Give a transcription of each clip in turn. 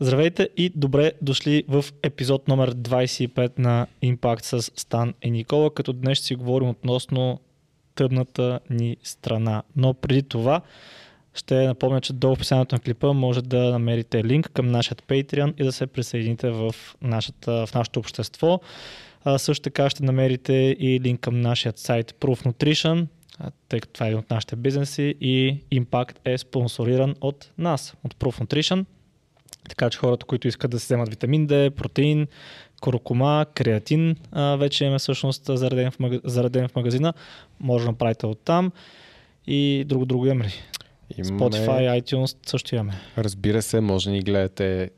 Здравейте и добре дошли в епизод номер 25 на Impact с Стан и Никола, като днес ще си говорим относно тъмната ни страна. Но преди това ще напомня, че долу в описанието на клипа може да намерите линк към нашия Patreon и да се присъедините в, нашата, в нашето общество. А, също така ще намерите и линк към нашия сайт Proof Nutrition, тъй като това е един от нашите бизнеси и Impact е спонсориран от нас, от Proof Nutrition. Така че хората, които искат да се вземат витамин D, протеин, корокома, креатин, а, вече имаме всъщност зареден в, мага... зареден в магазина, може да направите от там и друго друго имаме ли? Имаме... Spotify, iTunes също имаме. Разбира се, може да ни гледате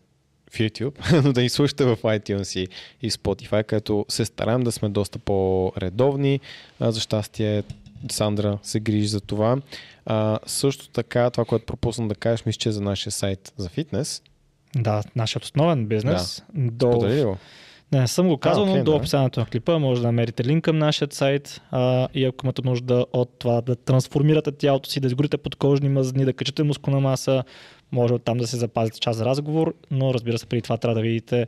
в YouTube, но да ни слушате в iTunes и, и Spotify, където се стараем да сме доста по-редовни. А, за щастие Сандра се грижи за това. А, също така, това, което пропусна да кажеш, мисля, че е за нашия сайт за фитнес. Да, нашият основен бизнес. Да. До... го? Не, не съм го казал, а, okay, но до описанието на клипа може да намерите линк към нашия сайт а, и ако имате нужда от това да трансформирате тялото си, да изгорите подкожни мазни, да качате мускулна маса, може от там да се запазите част за разговор, но разбира се, преди това трябва да видите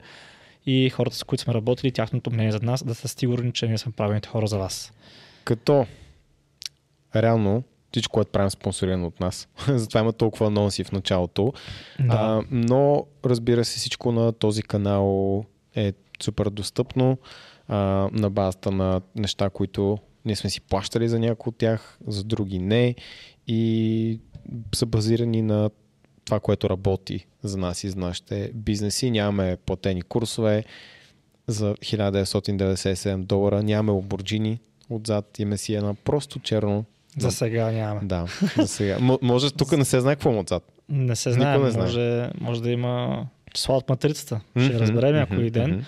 и хората, с които сме работили, тяхното мнение за нас, да са сигурни, че ние сме правилните хора за вас. Като реално всичко, което правим спонсорирано от нас. Затова има толкова анонси в началото. Да. А, но разбира се, всичко на този канал е супер достъпно а, на базата на неща, които ние сме си плащали за някои от тях, за други не и са базирани на това, което работи за нас и за нашите бизнеси. Нямаме платени курсове за 1997 долара, нямаме оборджини отзад, има си една просто черно за сега нямаме. Да, за сега. М- може тук не се знае какво му отзад. Не се знае, не знае. Може, може да има числа от матрицата. Ще mm-hmm, разберем mm-hmm, някой ден. Mm-hmm.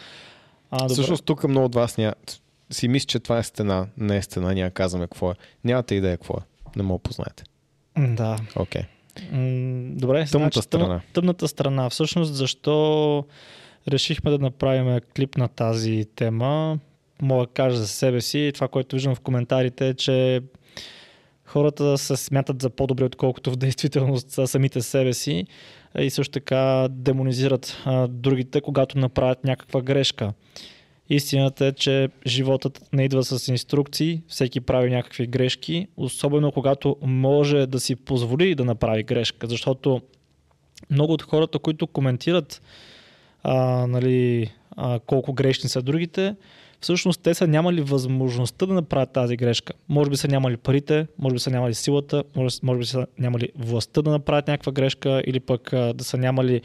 А, добре. Всъщност тук много от вас ня... си мисля, че това е стена. Не е стена, няма казваме какво е. Нямате идея какво е. Не мога познаете. Да. Окей. Okay. добре, тъмната значи, страна. Тъмната страна. Всъщност защо решихме да направим клип на тази тема? Мога да кажа за себе си. Това, което виждам в коментарите е, че хората се смятат за по-добри, отколкото в действителност са самите себе си и също така демонизират а, другите, когато направят някаква грешка. Истината е, че животът не идва с инструкции, всеки прави някакви грешки, особено когато може да си позволи да направи грешка, защото много от хората, които коментират а, нали, а, колко грешни са другите, всъщност те са нямали възможността да направят тази грешка. Може би са нямали парите, може би са нямали силата, може, може би са нямали властта да направят някаква грешка или пък а, да са нямали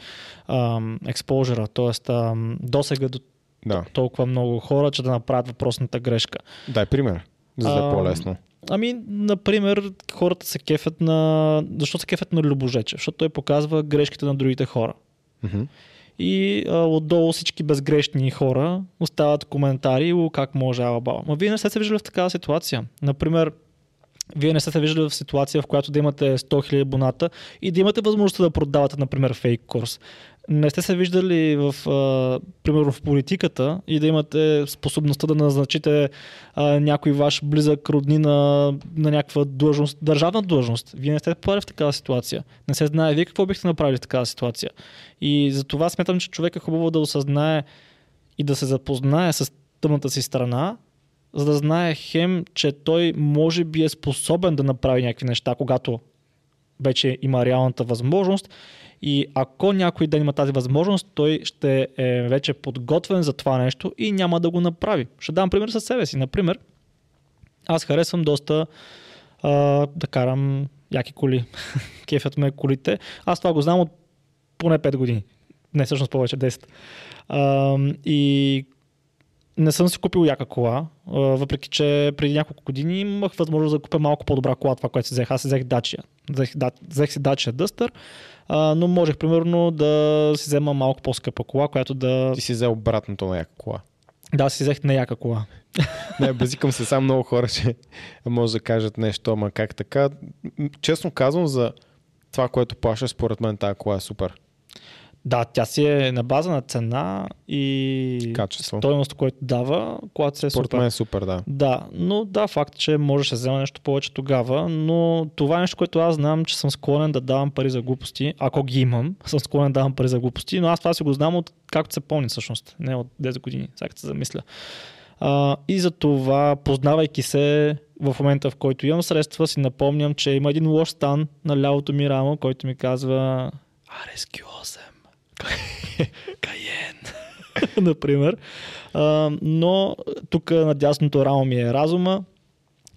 експожера, т.е. досега до да. толкова много хора, че да направят въпросната грешка. Дай пример, за да е по-лесно. Ами, например, хората се кефят на... Защо се кефят на Любожече? Защото той показва грешките на другите хора. Mm-hmm и а, отдолу всички безгрешни хора остават коментари как може алабала. Но вие не сте се виждали в такава ситуация. Например, вие не сте се виждали в ситуация, в която да имате 100 000 абоната и да имате възможността да продавате, например, фейк курс не сте се виждали в, а, примерно в политиката и да имате способността да назначите а, някой ваш близък роднина на някаква длъжност, държавна длъжност. Вие не сте попали в такава ситуация. Не се знае вие какво бихте направили в такава ситуация. И за това смятам, че човек е хубаво да осъзнае и да се запознае с тъмната си страна, за да знае хем, че той може би е способен да направи някакви неща, когато вече има реалната възможност и ако някой ден има тази възможност, той ще е вече подготвен за това нещо и няма да го направи. Ще дам пример със себе си. Например, аз харесвам доста а, да карам яки коли. Кефят ме колите. Аз това го знам от поне 5 години. Не всъщност повече 10. А, и не съм си купил яка кола, въпреки че преди няколко години имах възможност да купя малко по-добра кола, това, което си взех. Аз си взех Dacia. Взех, взех си Dacia Duster, но можех примерно да си взема малко по-скъпа кола, която да... Ти си взел обратното на яка кола. Да, си взех на яка кола. Не, базикам се сам много хора, че може да кажат нещо, ама как така. Честно казвам, за това, което плащаш, според мен тази кола е супер. Да, тя си е на база на цена и Качество. стоеност, което дава, когато се е Според супер. мен е супер, да. Да, но да, факт, е, че можеш да взема нещо повече тогава, но това е нещо, което аз знам, че съм склонен да давам пари за глупости. Ако ги имам, съм склонен да давам пари за глупости, но аз това си го знам от както се помни всъщност, не от 10 години, сега се замисля. А, и за това, познавайки се в момента, в който имам средства, си напомням, че има един лош стан на лявото ми рамо, който ми казва RSQ8. Каен. Например. А, но тук на дясното рамо ми е разума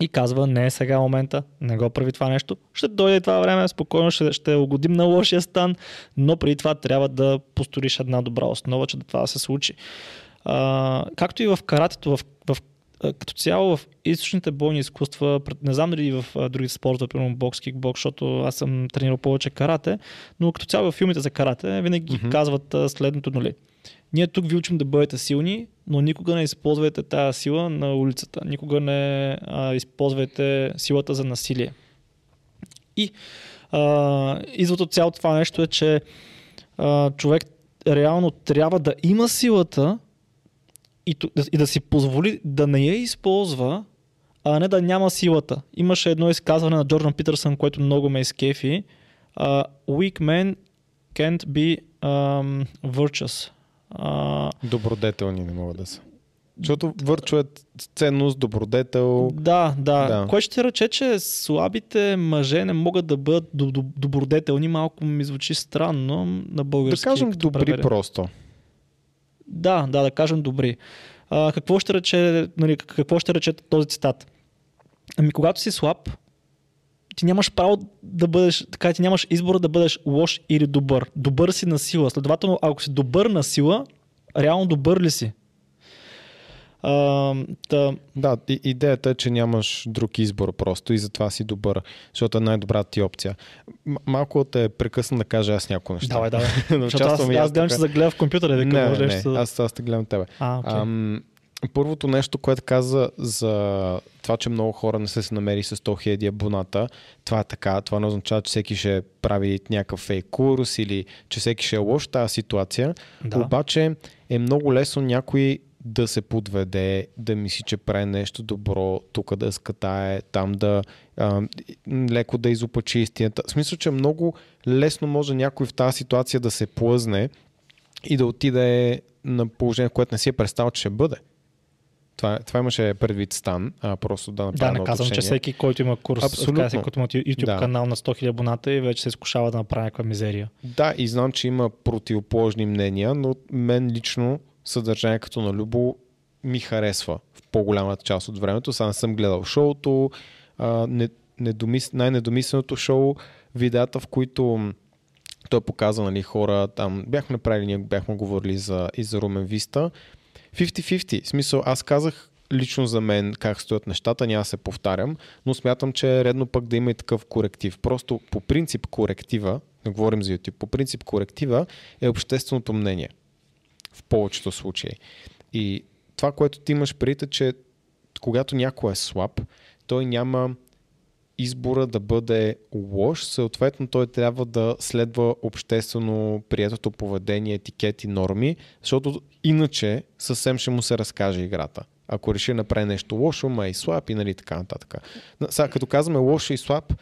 и казва, не е сега момента, не го прави това нещо. Ще дойде това време, спокойно ще, ще угодим на лошия стан, но преди това трябва да построиш една добра основа, че да това да се случи. А, както и в каратето, в, в, като цяло в източните бойни изкуства, не знам дали и в а, другите спортове, примерно бокс, кикбокс, защото аз съм тренирал повече карате, но като цяло в филмите за карате винаги mm-hmm. казват следното, нали? Ние тук ви учим да бъдете силни, но никога не използвайте тази сила на улицата. Никога не а, използвайте силата за насилие. И а, извод от цялото това нещо е, че а, човек реално трябва да има силата и, да- и да си позволи да не я използва, а не да няма силата. Имаше едно изказване на Джордан Питърсън, което много ме изкефи. Uh, weak men can't be um, virtuous. Uh, Добродетелни не могат да са. Защото върчо е ценност, добродетел. да, да, Да. да. Което ще рече, че слабите мъже не могат да бъдат до- до- добродетелни. Малко ми звучи странно на Да български. кажем като добри преведе. просто. Да, да, да кажем добри. А, какво, ще рече, нали, какво ще рече този цитат? Ами когато си слаб, ти нямаш право да бъдеш, така ти нямаш избора да бъдеш лош или добър. Добър си на сила. Следователно, ако си добър на сила, реално добър ли си? А, та, Да, идеята е, че нямаш друг избор просто и затова си добър, защото е най-добрата ти опция. Малко те прекъсна да кажа аз някои неща. давай, давай. Защото аз, и аз гледам, че тук. загледа в компютъра. Викам, Не, може не, аз, аз те гледам тебе. А, окей. Ам, първото нещо, което каза за това, че много хора не са се намери с 100 000 абоната, това е така. Това не означава, че всеки ще прави някакъв фейк курс или че всеки ще е лош тази ситуация. Да. Обаче е много лесно някой да се подведе, да мисли, че прави нещо добро, тук да скатае, там да а, леко да изопачи истината. В смисъл, че много лесно може някой в тази ситуация да се плъзне и да отиде на положение, в което не си е представил, че ще бъде. Това, това имаше предвид Стан, а просто да направя Да, не казвам, че всеки, който има курс, Абсолютно. който има YouTube Да. канал на 100 000 абоната и вече се изкушава да направи някаква мизерия. Да, и знам, че има противоположни мнения, но мен лично съдържание като на Любо ми харесва в по-голямата част от времето. Сега не съм гледал шоуто, а, не, недомис... най-недомисленото шоу, видеята, в които той показа нали, хора, там бяхме направили, ние бяхме говорили за, и за Румен Виста. 50-50, в смисъл аз казах лично за мен как стоят нещата, няма се повтарям, но смятам, че е редно пък да има и такъв коректив. Просто по принцип коректива, не говорим за YouTube, по принцип коректива е общественото мнение в повечето случаи. И това, което ти имаш предвид е, че когато някой е слаб, той няма избора да бъде лош, съответно той трябва да следва обществено приетото поведение, етикети, норми, защото иначе съвсем ще му се разкаже играта. Ако реши да направи нещо лошо, ма е и слаб и нали така нататък. На- Сега, като казваме лошо и слаб,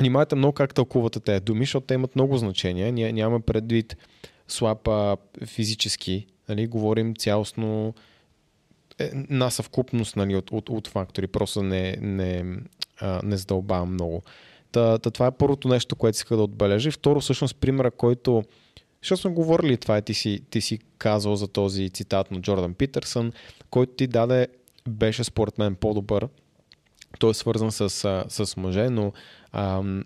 внимавайте много как тълкувате тези думи, защото те имат много значения. Ние нямаме предвид слаб а, физически, нали? говорим цялостно е, на съвкупност нали, от, от, от фактори, просто не, не, а, не задълбавам много. Та, та, това е първото нещо, което иска да отбележи. Второ, всъщност, примера, който защото сме говорили това, и ти си, ти си казал за този цитат на Джордан Питърсън, който ти даде, беше според мен по-добър. Той е свързан с, с мъже, но ам,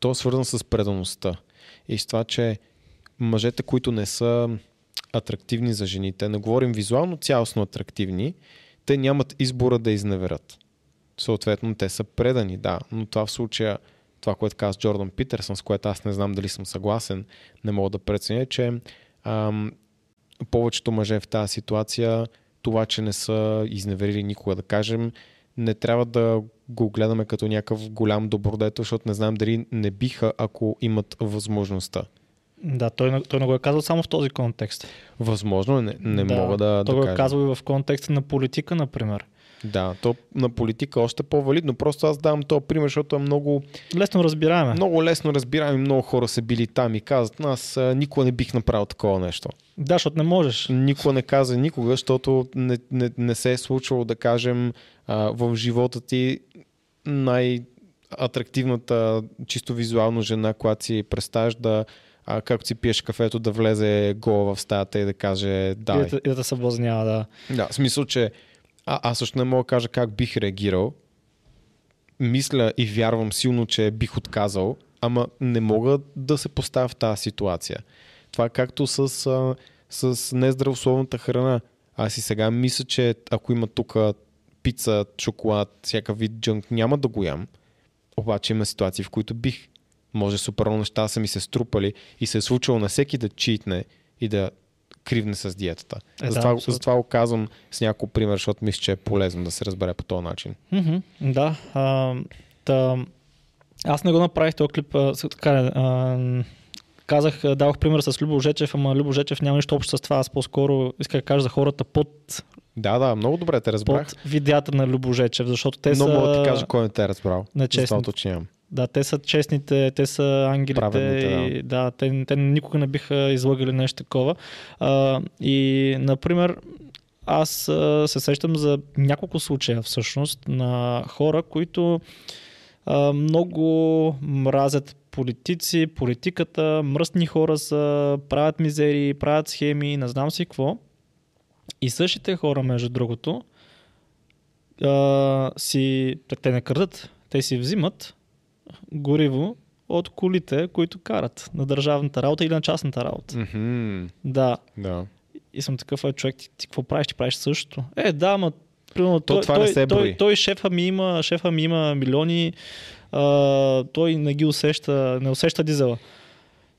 той е свързан с предаността. И с това, че мъжете, които не са атрактивни за жените, не говорим визуално цялостно атрактивни, те нямат избора да изневерят. Съответно, те са предани, да, но това в случая, това, което каза Джордан Питерсън, с което аз не знам дали съм съгласен, не мога да преценя, е, че ам, повечето мъже в тази ситуация, това, че не са изневерили никога, да кажем, не трябва да го гледаме като някакъв голям добродетел, защото не знам дали не биха, ако имат възможността. Да, той, той не го е казал само в този контекст. Възможно, не, не да, мога да. Той да го е казал и в контекста на политика, например. Да, то на политика още по-валидно. Просто аз давам този пример, защото е много... Лесно разбираеме. Много лесно разбираем много хора са били там и казват, аз никога не бих направил такова нещо. Да, защото не можеш. Никога не каза никога, защото не, не, не се е случвало да кажем в живота ти най- атрактивната, чисто визуално жена, която си представяш да а, както си пиеш кафето, да влезе гол в стаята и да каже да. И да, и да съблазнява, да. Да, в смисъл, че а, аз също не мога да кажа как бих реагирал. Мисля и вярвам силно, че бих отказал, ама не мога да се поставя в тази ситуация. Това е както с, а, с нездравословната храна. Аз и сега мисля, че ако има тук пица, шоколад, всякакъв вид джънк, няма да го ям. Обаче има ситуации, в които бих. Може супер неща са ми се струпали и се е случило на всеки да читне и да кривне с диетата. Е, затова, да, затова го казвам с няколко пример, защото мисля, че е полезно да се разбере по този начин. Mm-hmm, да. А, та, аз не го направих този клип. А, така, а, казах, давах пример с Любо Жечев, ама Любо Жечев няма нищо общо с това. Аз по-скоро исках да кажа за хората под да, да, много добре те разбрах. Под видеята на Любо Жечев, защото те Но са... мога да ти кажа кой не те е разбрал. Нечестни. уточнявам. Да, те са честните, те са ангелите. и, да, да те, те никога не биха излагали нещо такова. А, и, например, аз се сещам за няколко случая всъщност на хора, които а, много мразят политици, политиката, мръсни хора са, правят мизери, правят схеми, не знам си какво. И същите хора, между другото, а, си, те не крадат, те си взимат гориво от колите, които карат на държавната работа или на частната работа. Mm-hmm. Да. да. И съм такъв е човек, ти, ти какво правиш? Ти правиш също. Е, да, ма примерно, То, той, това той, не се той, той, той, шефа, ми има, шефа ми има милиони, а, той не ги усеща, не усеща дизела.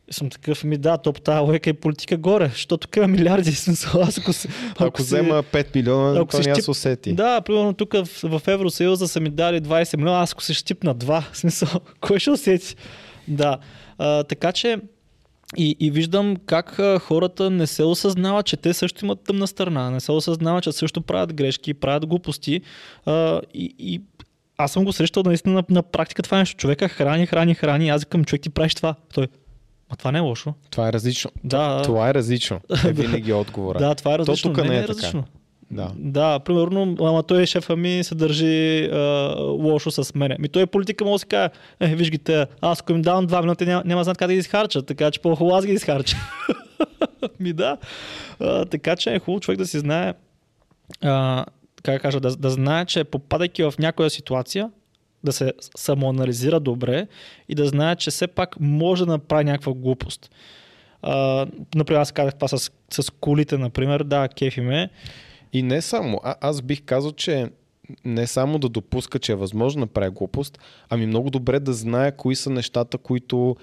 И съм такъв, ми да, то по тази лойка е политика горе, защото тук има милиарди. Смисъл, аз ако, си, ако, ако си, взема 5 милиона, ако то няма се усети. Да, примерно тук в, в Евросъюза са ми дали 20 милиона, аз ако се щипна 2, смисъл, кой ще усети? Да, а, така че и, и виждам как а, хората не се осъзнават, че те също имат тъмна страна, не се осъзнават, че също правят грешки, правят глупости а, и, и аз съм го срещал наистина на, на практика това нещо. Човека храни, храни, храни. Аз към човек ти правиш това. Той, а това не е лошо. Това е различно. Да. Това е различно. Е винаги отговора. Да, това е различно. То тук не, не е, е различно. Така. Да. да, примерно, ама той е шефа ми се държи а, лошо с мене. Ми той е политика, може да се каже, е, виж ги те, аз ако им давам 2 минути, няма, няма знат как да ги изхарчат, така че по-хубаво аз ги изхарча. ми да. А, така че е хубаво човек да си знае, а, как кажа, да, да знае, че попадайки в някоя ситуация, да се самоанализира добре и да знае, че все пак може да направи някаква глупост. А, например, аз казах това с, с колите, например, да, кефи ме. И не само. А, аз бих казал, че не само да допуска, че е възможно да прави глупост, ами много добре да знае кои са нещата, които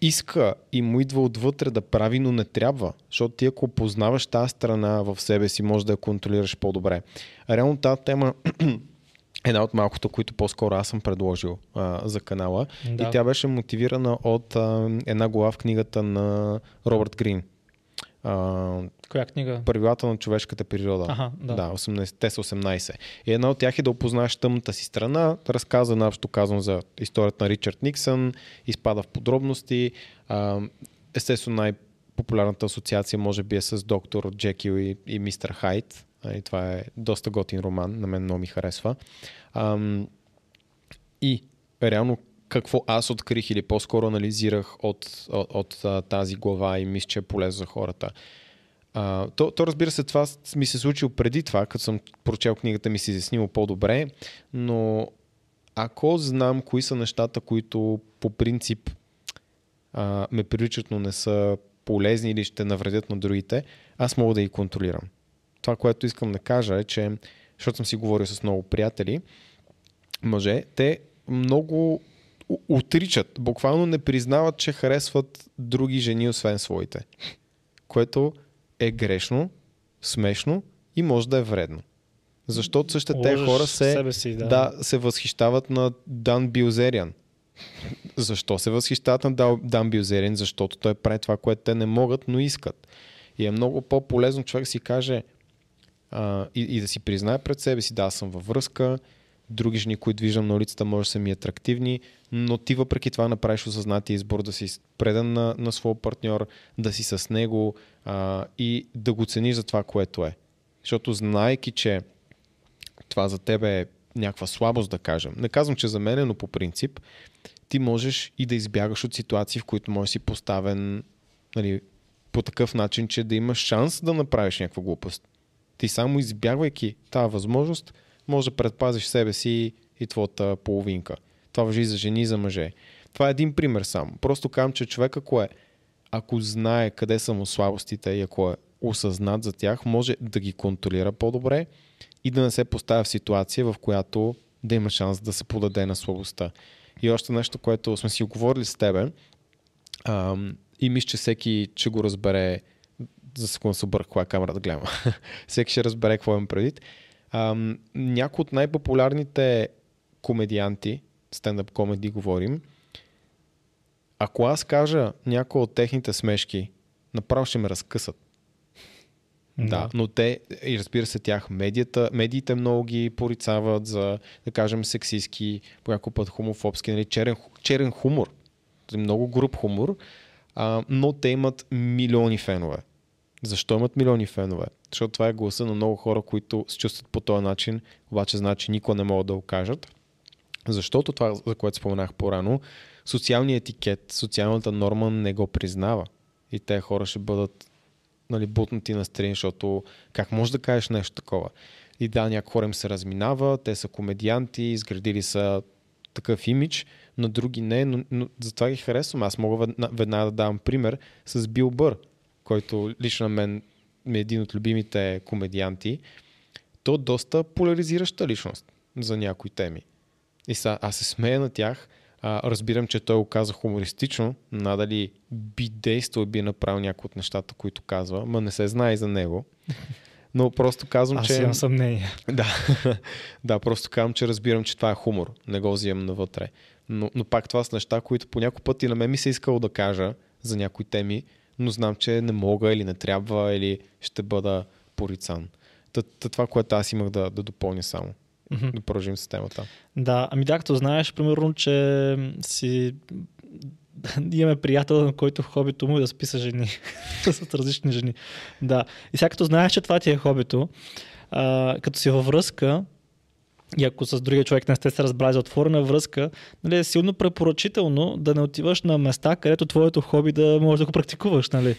иска и му идва отвътре да прави, но не трябва. Защото ти ако познаваш тази страна в себе си, може да я контролираш по-добре. Реално тази тема една от малкото, които по-скоро аз съм предложил а, за канала. Да. И тя беше мотивирана от а, една глава в книгата на Робърт Грин. А, Коя книга? Правилата на човешката природа. Ага, да. да 18, те са 18. И една от тях е да опознаеш тъмната си страна. Разказа, наобщо казвам, за историята на Ричард Никсън, изпада в подробности. А, естествено, най-популярната асоциация може би е с доктор Джекил и, и мистер Хайт и това е доста готин роман, на мен много ми харесва. Ам, и реално какво аз открих или по-скоро анализирах от, от, от, тази глава и мисля, че е полезно за хората. А, то, то разбира се, това ми се случило преди това, като съм прочел книгата ми си изяснил по-добре, но ако знам кои са нещата, които по принцип а, ме приличат, но не са полезни или ще навредят на другите, аз мога да ги контролирам това, което искам да кажа е, че, защото съм си говорил с много приятели, мъже, те много отричат, буквално не признават, че харесват други жени, освен своите. Което е грешно, смешно и може да е вредно. Защото същите те хора се, си, да. да, се възхищават на Дан Билзериан. Защо се възхищават на Дан Билзерин? Защото той прави това, което те не могат, но искат. И е много по-полезно човек си каже а, и, и да си признае пред себе си, да, съм във връзка, други жени, които виждам на улицата, може да са ми атрактивни, но ти въпреки това направиш осъзнатия избор да си предан на, на своя партньор, да си с него а, и да го цениш за това, което е. Защото знаеки, че това за тебе е някаква слабост, да кажем. Не казвам, че за мен е, но по принцип ти можеш и да избягаш от ситуации, в които можеш си поставен нали, по такъв начин, че да имаш шанс да направиш някаква глупост. Ти само избягвайки тази възможност, може да предпазиш себе си и твоята половинка. Това въжи за жени и за мъже. Това е един пример само. Просто казвам, че човек ако е, ако знае къде са му слабостите и ако е осъзнат за тях, може да ги контролира по-добре и да не се поставя в ситуация, в която да има шанс да се подаде на слабостта. И още нещо, което сме си оговорили с тебе, ам, и мисля, че всеки ще го разбере, за секунда се обърх коя камера да гледам. всеки ще разбере какво имам предвид. някои от най-популярните комедианти, стендъп комеди говорим, ако аз кажа някои от техните смешки, направо ще ме разкъсат. Да. да, но те, и разбира се, тях медията, медиите много ги порицават за, да кажем, сексистски, по някой път хомофобски, нали, черен, черен хумор. Много груп хумор, а, но те имат милиони фенове. Защо имат милиони фенове? Защото това е гласа на много хора, които се чувстват по този начин, обаче значи никога не могат да го кажат. Защото това, за което споменах по-рано, социалният етикет, социалната норма не го признава. И те хора ще бъдат нали, бутнати на страни, защото как може да кажеш нещо такова? И да, някои хора им се разминава, те са комедианти, изградили са такъв имидж, но други не, но, но затова ги харесвам. Аз мога веднага да давам пример с Бил Бър, който лично на мен е един от любимите комедианти. То доста поляризираща личност за някои теми. И са, аз се смея на тях, а, разбирам, че той го каза хумористично, надали би действал би направил някои от нещата, които казва, ма не се знае и за него. Но просто казвам, Аз че... Аз имам съмнение. Да, да, просто казвам, че разбирам, че това е хумор. Не го взимам навътре. Но, но пак това са неща, които по някой път и на мен ми се искало да кажа за някои теми, но знам, че не мога или не трябва, или ще бъда порицан. Това, което аз имах да, да допълня само mm-hmm. да продължим с темата. Да, ами да, като знаеш, примерно, че си имаме приятел, на който хобито му е да списа жени. с различни жени. Да. И сега като знаеш, че това ти е хобито, а, като си във връзка, и ако с другия човек не сте се разбрали за отворена връзка, нали, е силно препоръчително да не отиваш на места, където твоето хоби да можеш да го практикуваш. Нали.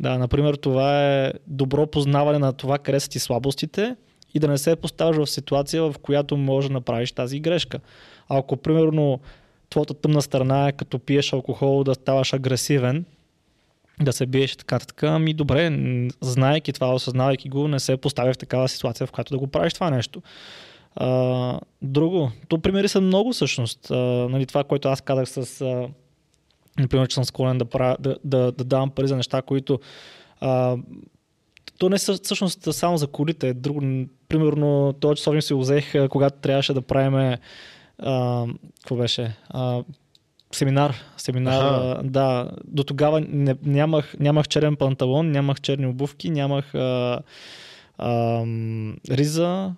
Да, например, това е добро познаване на това къде са ти слабостите и да не се поставяш в ситуация, в която може да направиш тази грешка. А ако, примерно, твоята тъмна страна е като пиеш алкохол да ставаш агресивен, да се биеш така, така, ами добре, знаеки това, осъзнавайки го, не се поставя в такава ситуация, в която да го правиш това нещо. А, друго, то примери са много всъщност. А, нали, това, което аз казах с, а, например, че съм склонен да, правя, да, да, да давам пари за неща, които а, то не е всъщност само за колите. Друго, примерно, този часовник си го взех, когато трябваше да правим а, какво беше? А, семинар. Семинар, ага. да. До тогава не, нямах, нямах черен панталон, нямах черни обувки, нямах а, а, риза,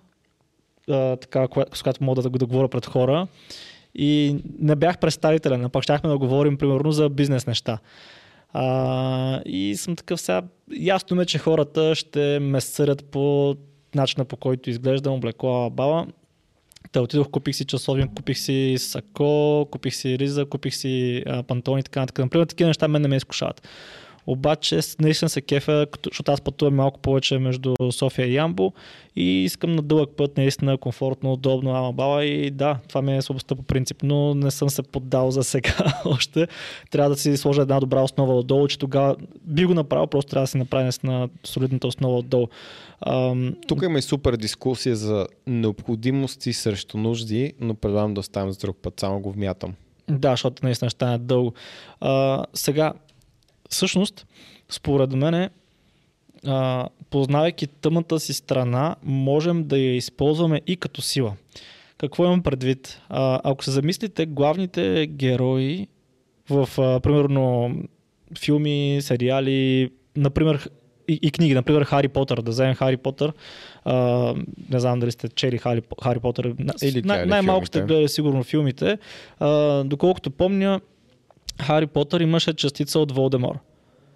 а, така, с която мога да, да говоря пред хора. И не бях представителен, а пък щяхме да говорим примерно за бизнес неща. А, и съм такъв сега, ясно ме, че хората ще ме съдят по начина по който изглеждам, облекла баба. Та отидох, купих си часовник, купих си сако, купих си риза, купих си а, пантони и така нататък. Например, такива неща мен не ме изкушават. Обаче наистина се кефа, защото аз пътувам малко повече между София и Ямбо и искам на дълъг път, наистина комфортно, удобно, ама баба и да, това ми е слабостта по принцип, но не съм се поддал за сега още. Трябва да си сложа една добра основа отдолу, че тогава би го направил, просто трябва да си направи на солидната основа отдолу. Ам... Тук има и супер дискусия за необходимости срещу нужди, но предлагам да оставим за друг път, само го вмятам. Да, защото наистина ще стане дълго. А, сега, всъщност, според мен, познавайки тъмната си страна, можем да я използваме и като сила. Какво имам предвид? А, ако се замислите, главните герои в, а, примерно, филми, сериали, например, и, и книги, например Хари Потър, да вземем Хари Потър, а, не знам дали сте чели Хари, Хари Потър, Или най- най-малко сте гледали сигурно филмите, а, доколкото помня, Хари Потър имаше частица от Волдемор.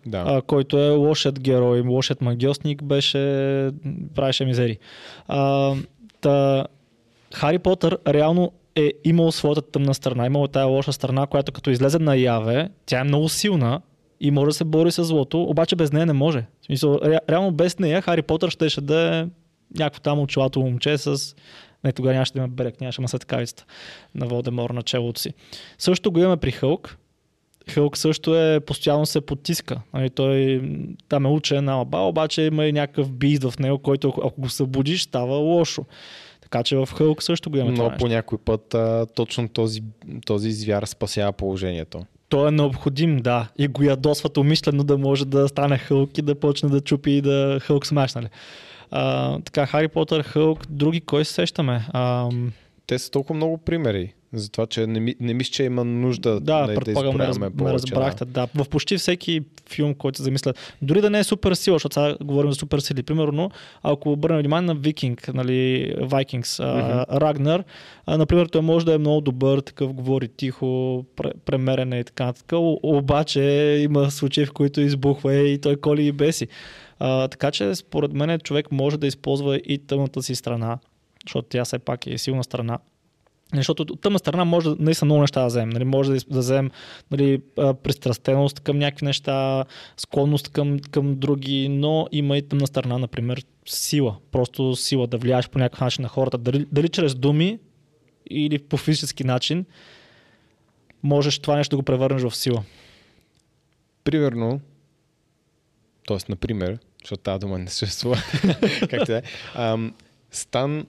Да. А, който е лошият герой, лошият магиосник, беше, правеше мизери. А, та, Хари Потър реално е имал своята тъмна страна, имал е тая лоша страна, която като излезе наяве, тя е много силна и може да се бори с злото, обаче без нея не може. В смисъл, ре, реално без нея Хари Потър щеше да е някакво там очилато момче с не, тогава нямаше да има берег, нямаше ма светкавицата на Волдемор на челото си. Също го имаме при Хълк. Хълк също е, постоянно се потиска. Нали, той там е учен на лаба, обаче има и някакъв бист в него, който ако го събудиш, става лошо. Така че в Хълк също го имаме Но по някой път а, точно този, този звяр спасява положението. Той е необходим, да. И го ядосват умишлено да може да стане Хълк и да почне да чупи и да Хълк смаш, нали? А, така, Хари Потър, Хълк, други кой се сещаме? А, Те са толкова много примери. Затова, че не, ми, не мисля, че има нужда да, нали, да предполагам, ме, раз, изброяваме ме повече. разбрахте. Да. В почти всеки филм, който се замисля, дори да не е супер сила, защото сега говорим за супер сили. Примерно, ако обърнем внимание на Викинг, нали, Vikings, mm-hmm. Рагнар, а, например, той може да е много добър, такъв говори тихо, пре, премерен и така, така, обаче има случаи, в които избухва и той коли и беси. А, така че, според мен, човек може да използва и тъмната си страна, защото тя все пак е силна страна. Защото от тъмна страна може наистина много неща да вземем. Нали, може да, да вземем нали, пристрастеност към някакви неща, склонност към, към други, но има и тъмна страна, например, сила. Просто сила да влияеш по някакъв начин на хората. Дали, дали чрез думи или по физически начин, можеш това нещо да го превърнеш в сила. Примерно, т.е. например, защото тази дума не съществува, както е, ам, Стан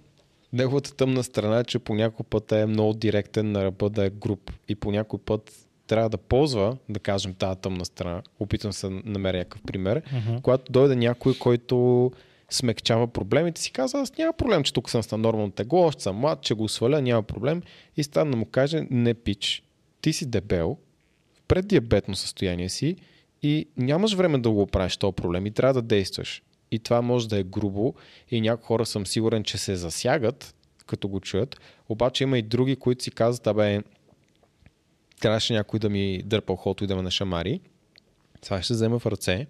неговата тъмна страна е, че по някой път е много директен на ръба да е груп и по някой път трябва да ползва, да кажем, тази тъмна страна. Опитвам се да намеря някакъв пример. Uh-huh. Когато дойде някой, който смекчава проблемите, си казва, аз няма проблем, че тук съм с нормално тегло, още съм млад, че го сваля, няма проблем. И стана му каже, не пич, ти си дебел, в преддиабетно състояние си и нямаш време да го оправиш този проблем и трябва да действаш. И това може да е грубо и някои хора съм сигурен, че се засягат, като го чуят. Обаче има и други, които си казват, абе, трябваше някой да ми дърпа ухото и да ме нашамари. Това ще взема в ръце,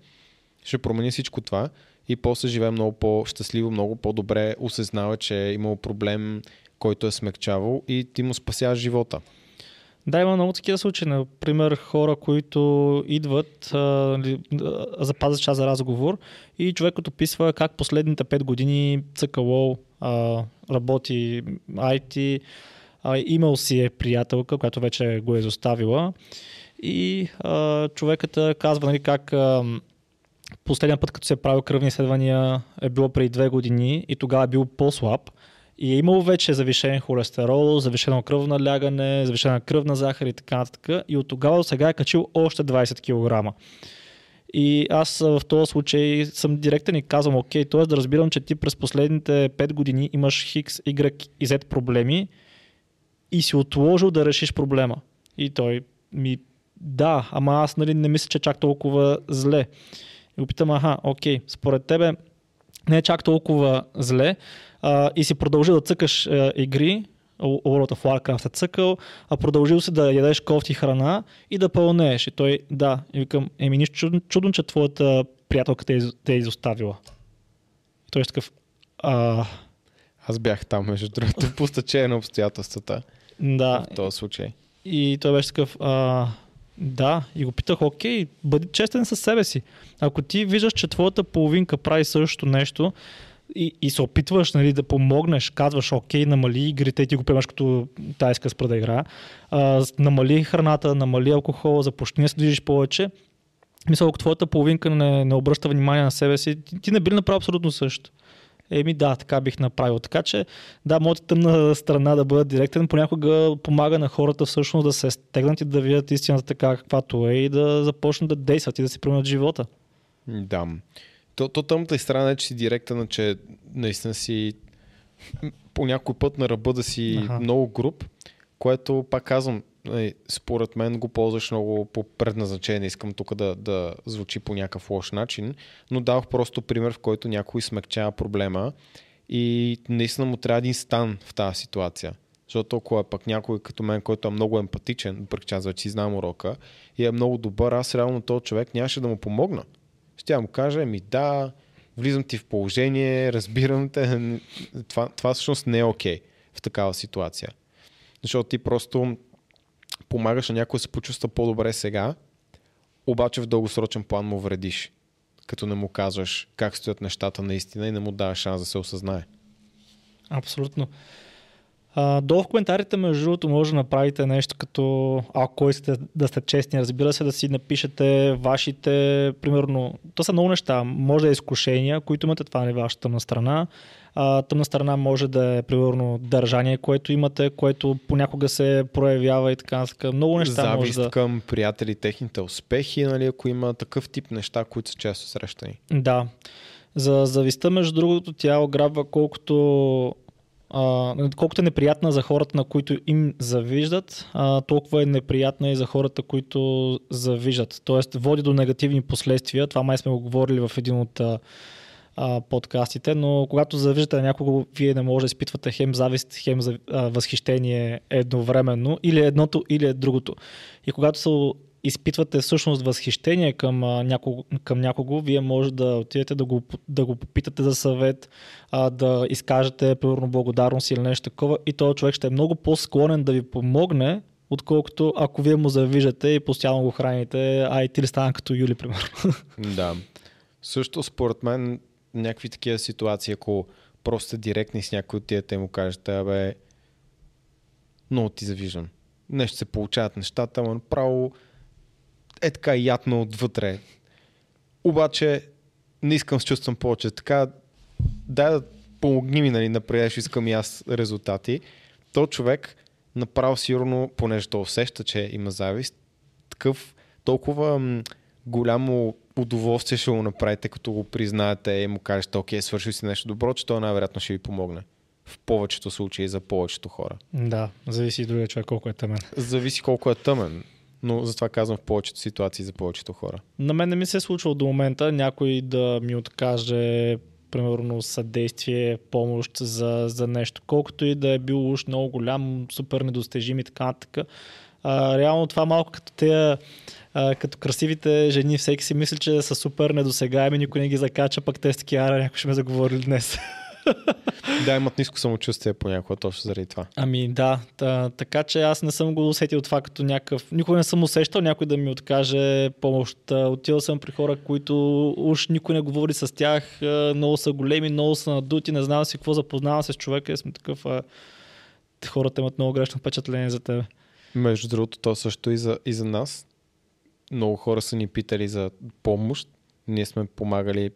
ще промени всичко това и после живее много по-щастливо, много по-добре, осъзнава, че е имал проблем, който е смекчавал и ти му спасява живота. Да, има много такива случаи. Например, хора, които идват, а, запазват час за разговор и човекът описва как последните 5 години цъкало, работи IT, имал си е приятелка, която вече го е изоставила и човекът казва нали, как последния път, като се е правил кръвни изследвания, е било преди две години и тогава е бил по-слаб и е имал вече завишен холестерол, завишено кръвно налягане, завишена кръвна захар и така нататък. И от тогава до сега е качил още 20 кг. И аз в този случай съм директен и казвам, окей, т.е. да разбирам, че ти през последните 5 години имаш Хикс, Y и Z проблеми и си отложил да решиш проблема. И той ми, да, ама аз нали, не мисля, че е чак толкова зле. И опитам, аха, окей, според тебе не е чак толкова зле, а, и си продължил да цъкаш а, игри, World of Warcraft е цъкал, а продължил си да ядеш кофти храна и да пълнееш. И той, да, и викам, еми нищо чудно, чудно че твоята приятелка те, те е изоставила. И той е такъв, а... Аз бях там, между другото, по стечение на обстоятелствата. Да. В този случай. И той беше такъв, а, да, и го питах, окей, бъди честен със себе си. Ако ти виждаш, че твоята половинка прави същото нещо, и, и се опитваш нали, да помогнеш, казваш, окей, намали игрите, ти го приемаш като тази иска спра да игра, а, намали храната, намали алкохола, започни да се движиш повече. Мисля, ако твоята половинка не, не обръща внимание на себе си, ти, ти не би направил абсолютно също. Еми да, така бих направил. Така че, да, моята тъмна страна да бъда директен, понякога помага на хората всъщност да се стегнат и да видят истината така каквато е и да започнат да действат и да си променят живота. Да. То, то тъмната страна е, че си директна, че наистина си по някой път на ръба да си Аха. много груп, което пак казвам, е, според мен го ползваш много по предназначение. Искам тук да, да звучи по някакъв лош начин, но дадох просто пример, в който някой смекчава проблема и наистина му трябва един стан в тази ситуация. Защото ако е пък някой като мен, който е много емпатичен, въпреки че аз вече си знам урока, и е много добър, аз реално този човек нямаше да му помогна. Ще му кажа, ми да, влизам ти в положение, разбирам те. Това, това всъщност не е окей okay в такава ситуация. Защото ти просто помагаш на някой да се почувства по-добре сега, обаче в дългосрочен план му вредиш, като не му казваш как стоят нещата наистина и не му даваш шанс да се осъзнае. Абсолютно. А, долу в коментарите, между другото, може да направите нещо като, ако искате да сте честни, разбира се, да си напишете вашите, примерно, то са много неща, може да е изкушения, които имате, това не е вашата тъмна страна. А, тъмна страна може да е, примерно, държание, което имате, което понякога се проявява и така, така. Много неща Завист може да... към приятели, техните успехи, нали, ако има такъв тип неща, които са често срещани. Да. За зависта, между другото, тя ограбва колкото а, колкото е неприятна за хората, на които им завиждат, а, толкова е неприятна и за хората, които завиждат. Тоест води до негативни последствия. Това май сме го говорили в един от а, подкастите, но когато завиждате на някого, вие не може да изпитвате хем завист, хем за, а, възхищение едновременно, или едното, или другото. И когато се изпитвате всъщност възхищение към, някого, към някого, вие може да отидете да го, да го попитате за съвет, а, да изкажете примерно благодарност или нещо такова и този човек ще е много по-склонен да ви помогне, отколкото ако вие му завиждате и постоянно го храните, а ти ли стана като Юли, примерно. Да. Също според мен някакви такива ситуации, ако просто директни с някой от тия, те му кажете, абе, много ти завиждам. Нещо се получават нещата, но направо е така ядно отвътре. Обаче не искам да се чувствам повече така. Дай да помогни ми, нали, напред, искам и аз резултати. То човек направо сигурно, понеже то усеща, че има завист, такъв толкова м- голямо удоволствие ще го направите, като го признаете и му кажете, окей, свършил си нещо добро, че той най-вероятно ще ви помогне. В повечето случаи за повечето хора. Да, зависи и другия човек колко е тъмен. Зависи колко е тъмен, но затова казвам в повечето ситуации за повечето хора. На мен не ми се е случвало до момента някой да ми откаже примерно съдействие, помощ за, за нещо. Колкото и да е бил уж много голям, супер недостижим и така нататък. Реално това малко като те а, като красивите жени, всеки си мисли, че са супер недосегаеми, никой не ги закача, пък те са такива, някой ще ме заговори днес. Да, имат ниско самочувствие понякога, точно заради това. Ами да, та, така че аз не съм го усетил това като някакъв... Никога не съм усещал някой да ми откаже помощ. Отивал съм при хора, които уж никой не говори с тях, много са големи, много са надути, не знам си какво запознавам се с човека и съм такъв... А... Хората имат много грешно впечатление за теб. Между другото, то също и за, и за нас. Много хора са ни питали за помощ. Ние сме помагали,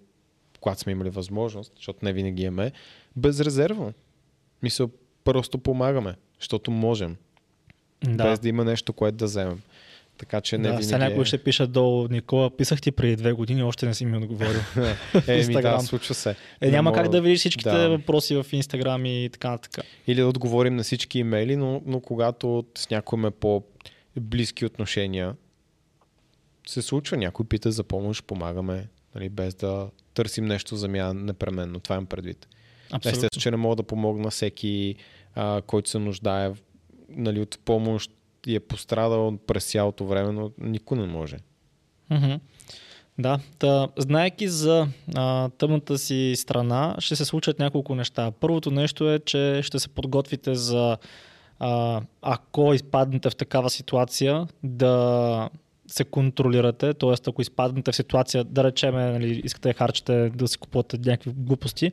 когато сме имали възможност, защото не винаги имаме, безрезервно. Мисля, просто помагаме, защото можем. Да. Без да има нещо, което да вземем. Така че не да, винаги. сега някой е... ще пише долу, Никола, писах ти преди две години, още не си ми отговорил. Еми да, Инстаграм. случва се. Е, няма мога- как да видиш всичките Да. въпроси в Инстаграм и така нататък. Или да отговорим на всички имейли, но, но когато с някой ме по-близки отношения, се случва, някой пита за помощ, помагаме, нали, без да търсим нещо замяна непременно. Това имам предвид. Абсолютно. Естествено, че не мога да помогна всеки, а, който се нуждае нали, от помощ и е пострадал през цялото време, но никой не може. Мгм. Да, та, знаеки за а, тъмната си страна, ще се случат няколко неща. Първото нещо е, че ще се подготвите за а, ако изпаднете в такава ситуация, да се контролирате, т.е. ако изпаднете в ситуация, да речем, нали, искате да харчете, да си купувате някакви глупости,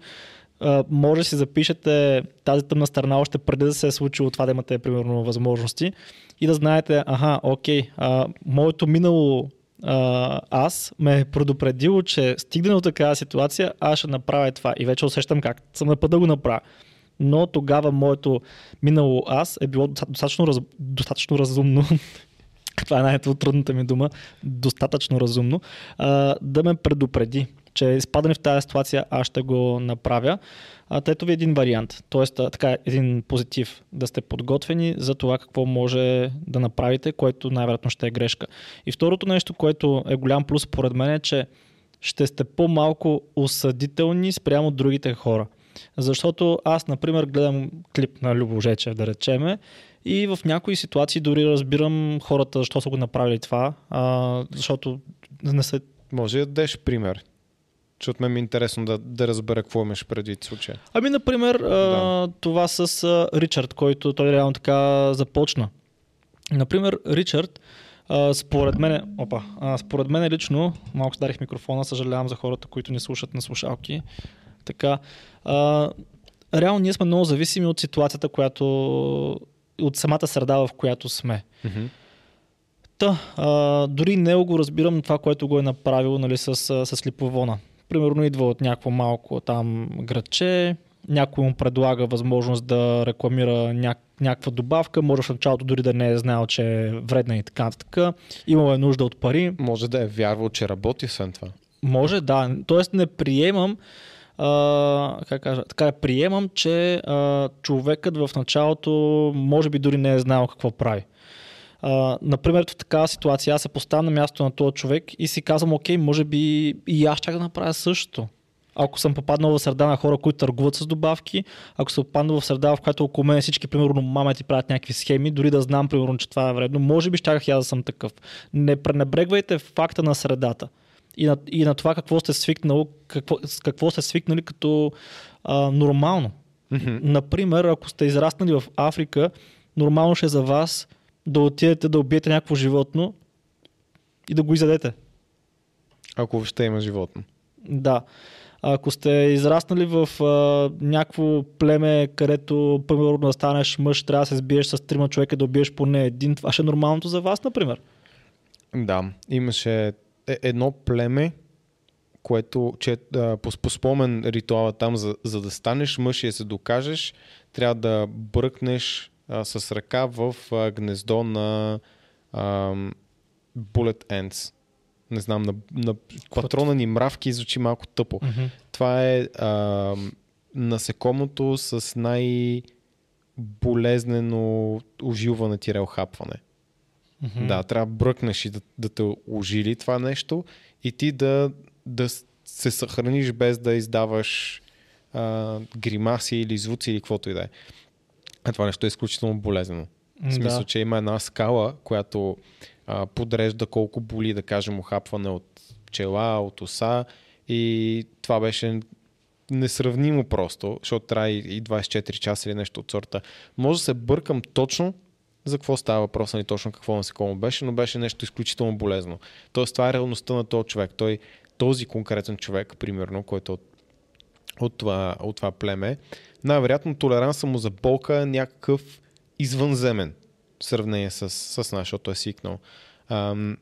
може да си запишете тази тъмна страна още преди да се е случило това да имате, примерно, възможности и да знаете, аха, окей, а, моето минало а, аз ме е предупредило, че стигне до такава ситуация, аз ще направя това. И вече усещам как съм на път да го направя. Но тогава моето минало аз е било доста- достатъчно, достатъчно разумно. Това е най-трудната ми дума. Достатъчно разумно. А, да ме предупреди. че изпадане в тази ситуация аз ще го направя. А, тето ви е един вариант, т.е. така един позитив, да сте подготвени за това какво може да направите, което най-вероятно ще е грешка. И второто нещо, което е голям плюс според мен е, че ще сте по-малко осъдителни спрямо другите хора. Защото аз, например, гледам клип на Любо Жечев, да речеме, и в някои ситуации дори разбирам хората, защо са го направили това, а, защото не са... Може да дадеш пример? От мен ми е интересно да, да разбера какво имаш преди случая. Ами, например, да. а, това с а, Ричард, който той реално така започна. Например, Ричард, а, според мен, опа, а, според мен лично, малко старих микрофона, съжалявам за хората, които не слушат на слушалки. Така, а, реално ние сме много зависими от ситуацията, която от самата среда, в която сме. Mm-hmm. Та, а, дори не го разбирам това, което го е направил нали, с, с липовона. Примерно идва от някакво малко там градче, някой му предлага възможност да рекламира ня, някаква добавка, може в началото дори да не е знаел, че е вредна и така нататък. Имал е нужда от пари. Може да е вярвал, че работи след това. Може, да. Тоест не приемам как кажа, така приемам, че а, човекът в началото може би дори не е знал какво прави. А, например, в такава ситуация аз се поставям на място на този човек и си казвам, окей, може би и аз ще да направя същото. Ако съм попаднал в среда на хора, които търгуват с добавки, ако съм попаднал в среда, в която около мен всички, примерно, мама ти правят някакви схеми, дори да знам, примерно, че това е вредно, може би щях я да съм такъв. Не пренебрегвайте факта на средата и на, и на това какво сте свикнали, какво, какво сте свикнали като а, нормално. Mm-hmm. Например, ако сте израснали в Африка, нормално ще е за вас да отидете да убиете някакво животно и да го изядете. Ако въобще има животно. Да. Ако сте израснали в а, някакво племе, където, примерно, да станеш мъж, трябва да се сбиеш с трима човека, да убиеш поне един, това ще е нормалното за вас, например. Да, имаше е едно племе, което, че а, по, по спомен ритуала там, за, за да станеш мъж и да се докажеш, трябва да бръкнеш а, с ръка в а, гнездо на а, bullet ants. Не знам, на, на патрона ни мравки звучи малко тъпо. Mm-hmm. Това е а, насекомото с най- болезнено ожилване тирел хапване. Mm-hmm. Да, трябва да бръкнеш и да, да те ожили това нещо и ти да, да се съхраниш без да издаваш а, гримаси или звуци или каквото и да е. А това нещо е изключително болезнено. В смисъл, да. че има една скала, която а, подрежда колко боли, да кажем, охапване от пчела, от оса и това беше несравнимо просто, защото трябва и 24 часа или нещо от сорта. Може да се бъркам точно за какво става въпрос, нали точно какво насекомо беше, но беше нещо изключително болезно. Тоест това е реалността на този човек. Той, този конкретен човек, примерно, който е от, от, това, от това племе, най-вероятно толеранса му за болка е някакъв извънземен в сравнение с, с нас, защото е свикнал. Ам,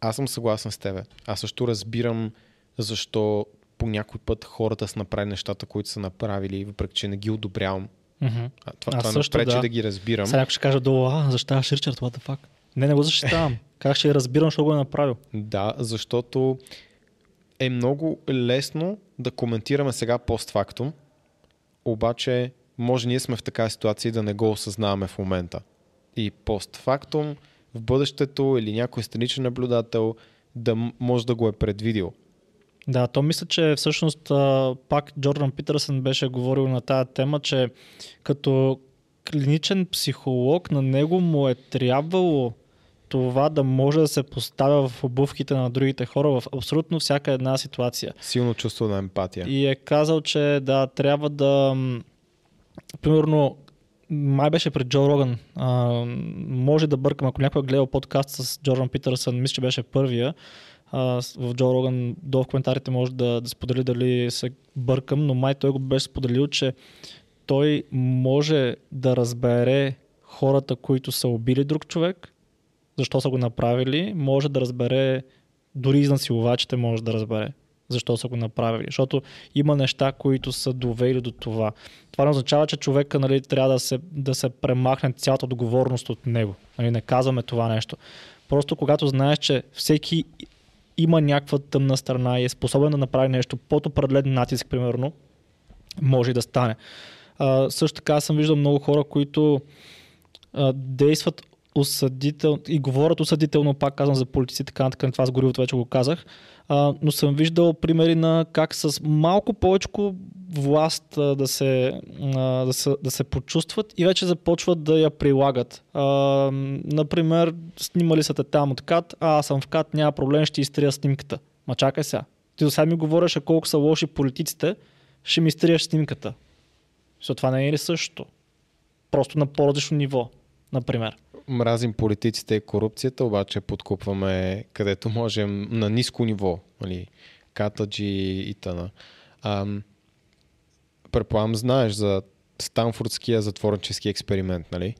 аз съм съгласен с тебе. Аз също разбирам защо по някой път хората са направили нещата, които са направили, въпреки че не ги одобрявам Mm-hmm. А, това, това също, пречи да. да ги разбирам. Сега някой ще каже долу, а, защитаваш Ричард, what the fuck? Не, не го защитавам. как ще разбирам, що го е направил? Да, защото е много лесно да коментираме сега постфактум, обаче може ние сме в такава ситуация да не го осъзнаваме в момента. И постфактум в бъдещето или някой страничен наблюдател да може да го е предвидил. Да, то мисля, че всъщност пак Джордан Питърсън беше говорил на тази тема, че като клиничен психолог на него му е трябвало това да може да се поставя в обувките на другите хора в абсолютно всяка една ситуация. Силно чувство на емпатия. И е казал, че да, трябва да... Примерно, май беше пред Джо Роган. А, може да бъркам, ако някой е гледал подкаст с Джордан Питърсън, мисля, че беше първия в Джо Роган долу в коментарите може да, да сподели дали се бъркам, но май той го беше споделил, че той може да разбере хората, които са убили друг човек, защо са го направили, може да разбере, дори изнасилувачите може да разбере защо са го направили. Защото има неща, които са довели до това. Това не означава, че човека нали, трябва да се, да се премахне цялата отговорност от него. Нали, не казваме това нещо. Просто когато знаеш, че всеки има някаква тъмна страна и е способен да направи нещо под определен натиск, примерно, може да стане. А, също така съм виждал много хора, които а, действат осъдител и говорят осъдително, пак казвам за политици, така нататък, това с горивото вече го казах, а, но съм виждал примери на как с малко повече власт а, да, се, а, да, се, да се почувстват и вече започват да я прилагат. А, например, снимали са те там от кат, а аз съм в кат, няма проблем, ще изтрия снимката. Ма чакай сега. Ти до сега ми говореше колко са лоши политиците, ще ми изтриеш снимката. Защото това не е ли същото? Просто на по-различно ниво, например мразим политиците и корупцията, обаче подкупваме където можем на ниско ниво, нали, катаджи и тъна. предполагам, знаеш за Станфордския затворнически експеримент, нали?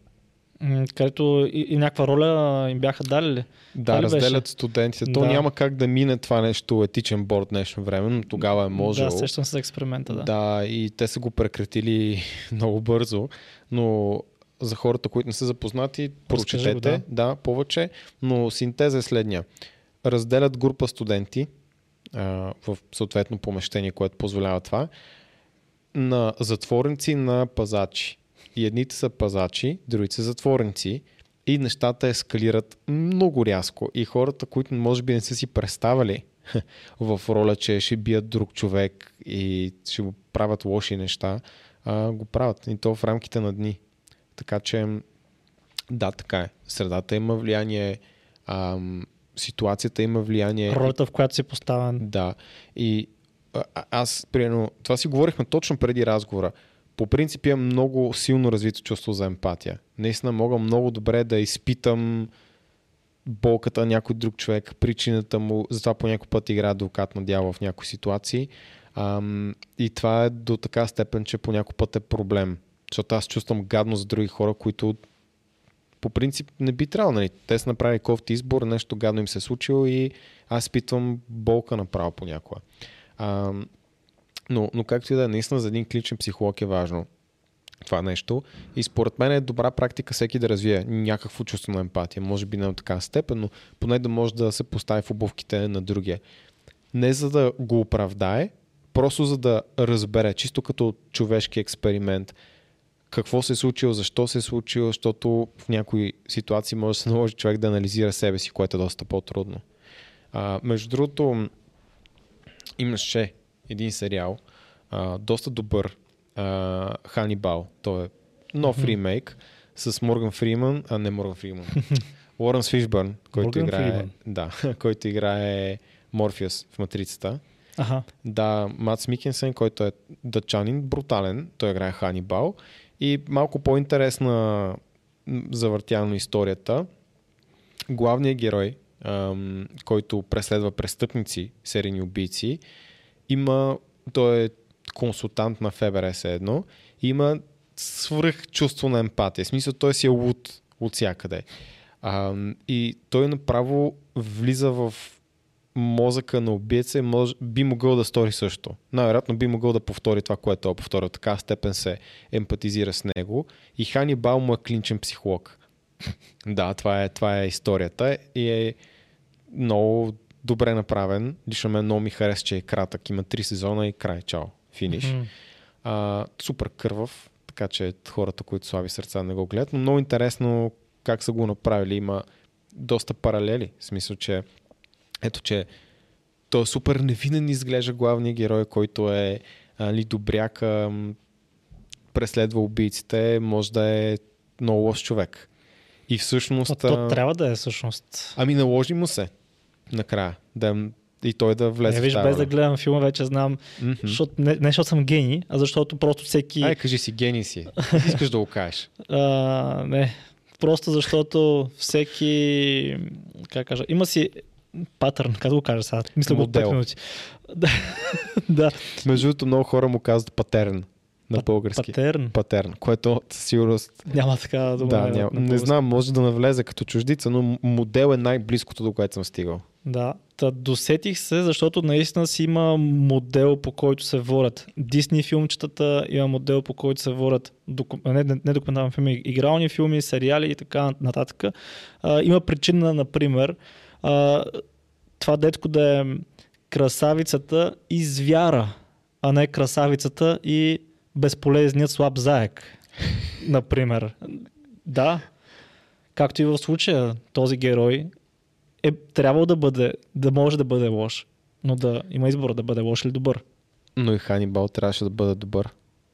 Където и, и някаква роля им бяха дали ли? Да, Дали разделят беше? студентите. То да. няма как да мине това нещо етичен борт днешно време, но тогава е можело. Да, сещам се за експеримента, да. Да, и те са го прекратили много бързо, но за хората, които не са запознати, прочетете, да. да, повече, но синтеза е следния. Разделят група студенти а, в съответно помещение, което позволява това, на затворници на пазачи. И едните са пазачи, другите са затворници и нещата ескалират много рязко. И хората, които може би не са си представили в роля, че ще бият друг човек и ще го правят лоши неща, а, го правят. И то в рамките на дни. Така че, да, така е. Средата има влияние, ам, ситуацията има влияние. Ролята, в която си поставен. Да. И а, аз, примерно, това си говорихме точно преди разговора. По принцип имам много силно развито чувство за емпатия. Наистина мога много добре да изпитам болката на някой друг човек, причината му, затова по някой път игра адвокат на дявол в някои ситуации. Ам, и това е до така степен, че по някой път е проблем. Защото аз чувствам гадно за други хора, които по принцип не би трябвало. Нали? Те са направили кофти избор, нещо гадно им се е случило и аз питвам болка направо понякога. А, но, но както и да е, наистина за един клиничен психолог е важно това нещо. И според мен е добра практика всеки да развие някакво чувство на емпатия. Може би не на така степен, но поне да може да се постави в обувките на другия. Не за да го оправдае, просто за да разбере, чисто като човешки експеримент – какво се е случило, защо се е случило, защото в някои ситуации може да се наложи човек да анализира себе си, което е доста по-трудно. А, между другото, имаше един сериал, а, доста добър, а, Ханибал. Той е нов mm-hmm. ремейк с Морган Фриман, а не Морган Фриман, Лоренс Фишбърн, който играе, да, който играе Морфиус в Матрицата. Ага. Да, Мац Микенсен, който е дъчанин, брутален, той играе Ханибал. И малко по-интересна завъртяно историята. Главният герой, ам, който преследва престъпници, серийни убийци, има, той е консултант на ФБР едно, има свръх чувство на емпатия. В смисъл, той си е луд от всякъде. Ам, и той направо влиза в мозъка на убиеца мож, би могъл да стори също. Най-вероятно би могъл да повтори това, което е повторил. Така степен се емпатизира с него. И Хани Бал му е клинчен психолог. да, това е, това е историята и е много добре направен. Лично мен много ми хареса, че е кратък. Има три сезона и край. Чао. Финиш. Mm-hmm. А, супер кървав, така че хората, които слаби сърца не го гледат, но много интересно как са го направили. Има доста паралели. В смисъл, че ето, че той е супер невинен изглежда главният герой, който е али, добряка, преследва убийците, може да е много лош човек. И всъщност... А, то трябва да е всъщност. Ами наложи му се накрая. Да, и той да влезе не, виж, без да гледам филма, вече знам, mm-hmm. защото, не, не защото съм гений, а защото просто всеки... Ай, кажи си, гений си. Искаш да го кажеш. А, не, просто защото всеки, как кажа, има си патърн, как да го кажа сега? Мисля го 5 минути. да. Между другото, много хора му казват патерн на български. Патерн? Патерн, което със сигурност... Няма така дума. Да, няма. не знам, може да навлезе като чуждица, но модел е най-близкото до което съм стигал. Да, та досетих се, защото наистина си има модел по който се ворят. Дисни филмчетата има модел по който се ворят доку... не, не, не документални филми, игрални филми, сериали и така нататък. А, има причина, например, а, това детко да е красавицата и звяра, а не красавицата и безполезният слаб заек, например. Да, както и в случая, този герой е трябвало да бъде, да може да бъде лош, но да има избор да бъде лош или добър. Но и Ханибал трябваше да бъде добър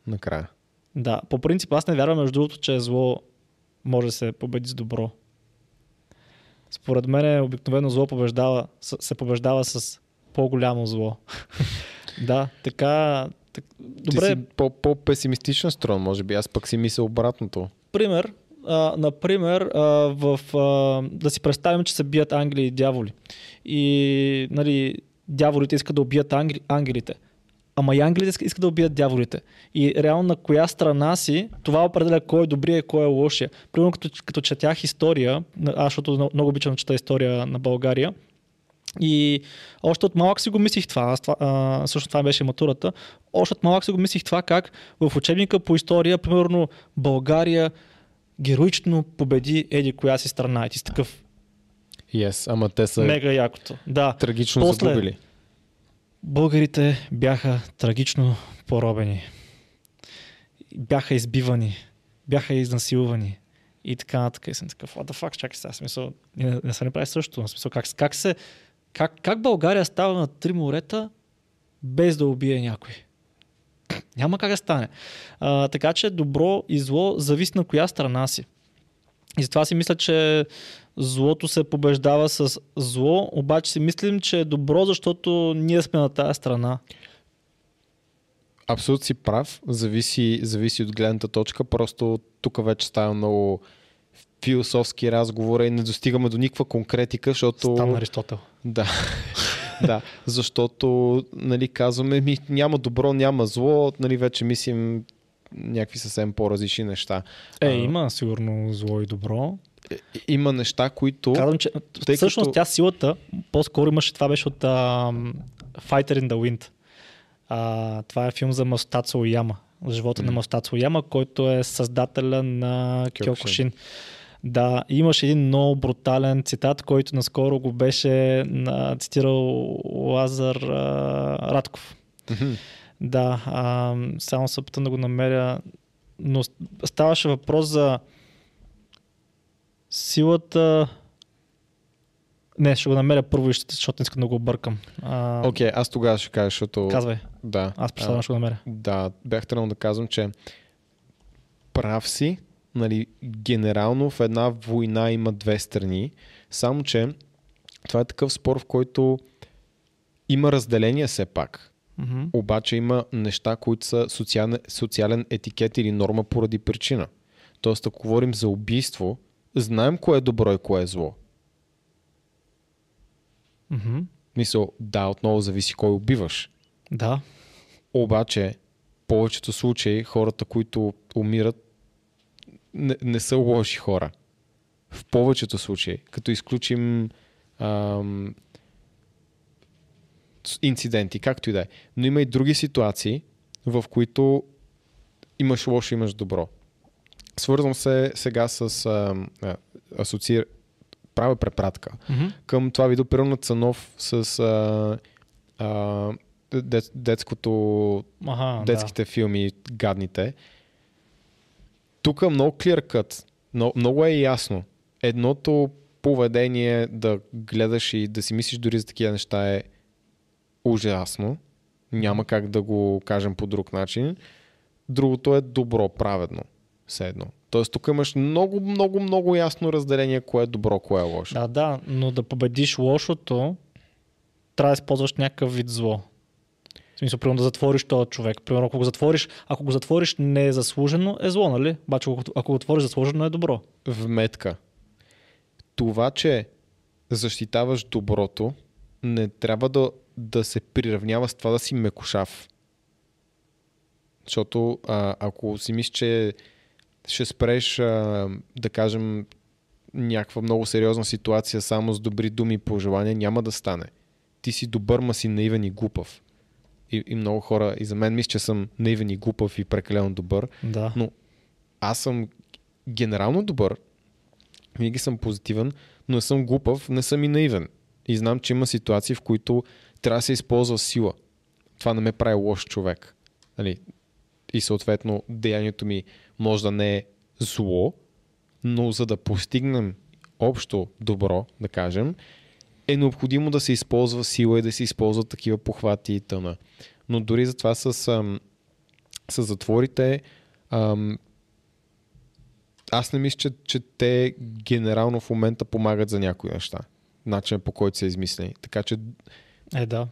накрая. Да, по принцип аз не вярвам между другото, че зло може да се победи с добро. Според мен обикновено зло побеждава, се побеждава с по-голямо зло. да, така... Так, добре. Ти си по-песимистичен строн, може би. Аз пък си мисля обратното. Пример, а, например, а, в, а, да си представим, че се бият ангели и дяволи. И нали, дяволите искат да убият ангели, ангелите. Ама и ангелите искат да убият дяволите. И реално на коя страна си, това определя кой е добрия и кой е лошия. Примерно като, като четях история, аз защото много обичам да чета история на България, и още от малък си го мислих това, аз това а, също това беше матурата, още от малък си го мислих това как в учебника по история, примерно България героично победи еди коя си страна. И ти си такъв. Yes, ама те са Мега якото. Да. трагично После, загубили. Българите бяха трагично поробени. Бяха избивани. Бяха изнасилвани. И така нататък. И съм такъв, what the fuck, чакай сега. Смисъл, не, не се не прави също. Смисъл, как, как, се, как, как България става на три морета без да убие някой? Няма как да стане. А, така че добро и зло зависи на коя страна си. И затова си мисля, че злото се побеждава с зло, обаче си мислим, че е добро, защото ние сме на тая страна. Абсолютно си прав. Зависи, зависи от гледната точка. Просто тук вече става много философски разговор и не достигаме до никаква конкретика, защото... Стан Аристотел. Да. да, защото нали, казваме, ми, няма добро, няма зло, нали, вече мислим някакви съвсем по-различни неща. Е, има сигурно зло и добро. Е, има неща, които... Казвам, че тъй всъщност като... тя силата, по-скоро имаше, това беше от uh, Fighter in the Wind. Uh, това е филм за Мастацо Яма, живота mm. на Мастацо Яма, който е създателя на Кьокушин. Да, имаше един много брутален цитат, който наскоро го беше цитирал Лазар а, Радков. Mm-hmm. Да, а, само се да го намеря. Но ставаше въпрос за силата... Не, ще го намеря първо, защото не искам да го объркам. Окей, okay, аз тогава ще кажа, защото... Казвай. Да. Аз представям ще го намеря. Да, бях трябвало да казвам, че прав си, нали, генерално в една война има две страни, само че това е такъв спор, в който има разделение все пак. Mm-hmm. Обаче има неща, които са социален, социален етикет или норма поради причина. Тоест, ако говорим за убийство, знаем кое е добро и кое е зло. Mm-hmm. Мисъл, да, отново зависи кой убиваш. Да. Обаче, в повечето случаи хората, които умират, не, не са лоши хора. В повечето случаи. Като изключим ам, инциденти, както и да е. Но има и други ситуации, в които имаш лошо, имаш добро. Свързвам се сега с а, асоциир... правя препратка mm-hmm. към това видео, примерно Цанов с а, а, дет, детското, ага, детските да. филми, гадните. Тук е много clear cut, но, много е ясно. Едното поведение да гледаш и да си мислиш дори за такива неща е ужасно. Няма как да го кажем по друг начин. Другото е добро, праведно. Все едно. Тоест тук имаш много, много, много ясно разделение кое е добро, кое е лошо. Да, да, но да победиш лошото, трябва да използваш някакъв вид зло. В смисъл, примерно да затвориш този човек. Примерно, ако го затвориш, ако го затвориш не е заслужено, е зло, нали? Обаче, ако, го отвориш заслужено, е добро. Вметка. Това, че защитаваш доброто, не трябва да, да се приравнява с това да си мекошав. Защото а, ако си мислиш, че ще спреш, а, да кажем, някаква много сериозна ситуация само с добри думи и пожелания, няма да стане. Ти си добър, ма си наивен и глупав и, и много хора, и за мен мисля, че съм наивен и глупав и прекалено добър, да. но аз съм генерално добър, винаги съм позитивен, но не съм глупав, не съм и наивен. И знам, че има ситуации, в които трябва да се използва сила. Това не ме прави лош човек. Нали? И съответно деянието ми може да не е зло, но за да постигнем общо добро, да кажем, е необходимо да се използва сила и да се използват такива похвати и тъна. Но дори за това с, с затворите, аз не мисля, че, че те генерално в момента помагат за някои неща. Начинът по който са измислени. Така че Е, да.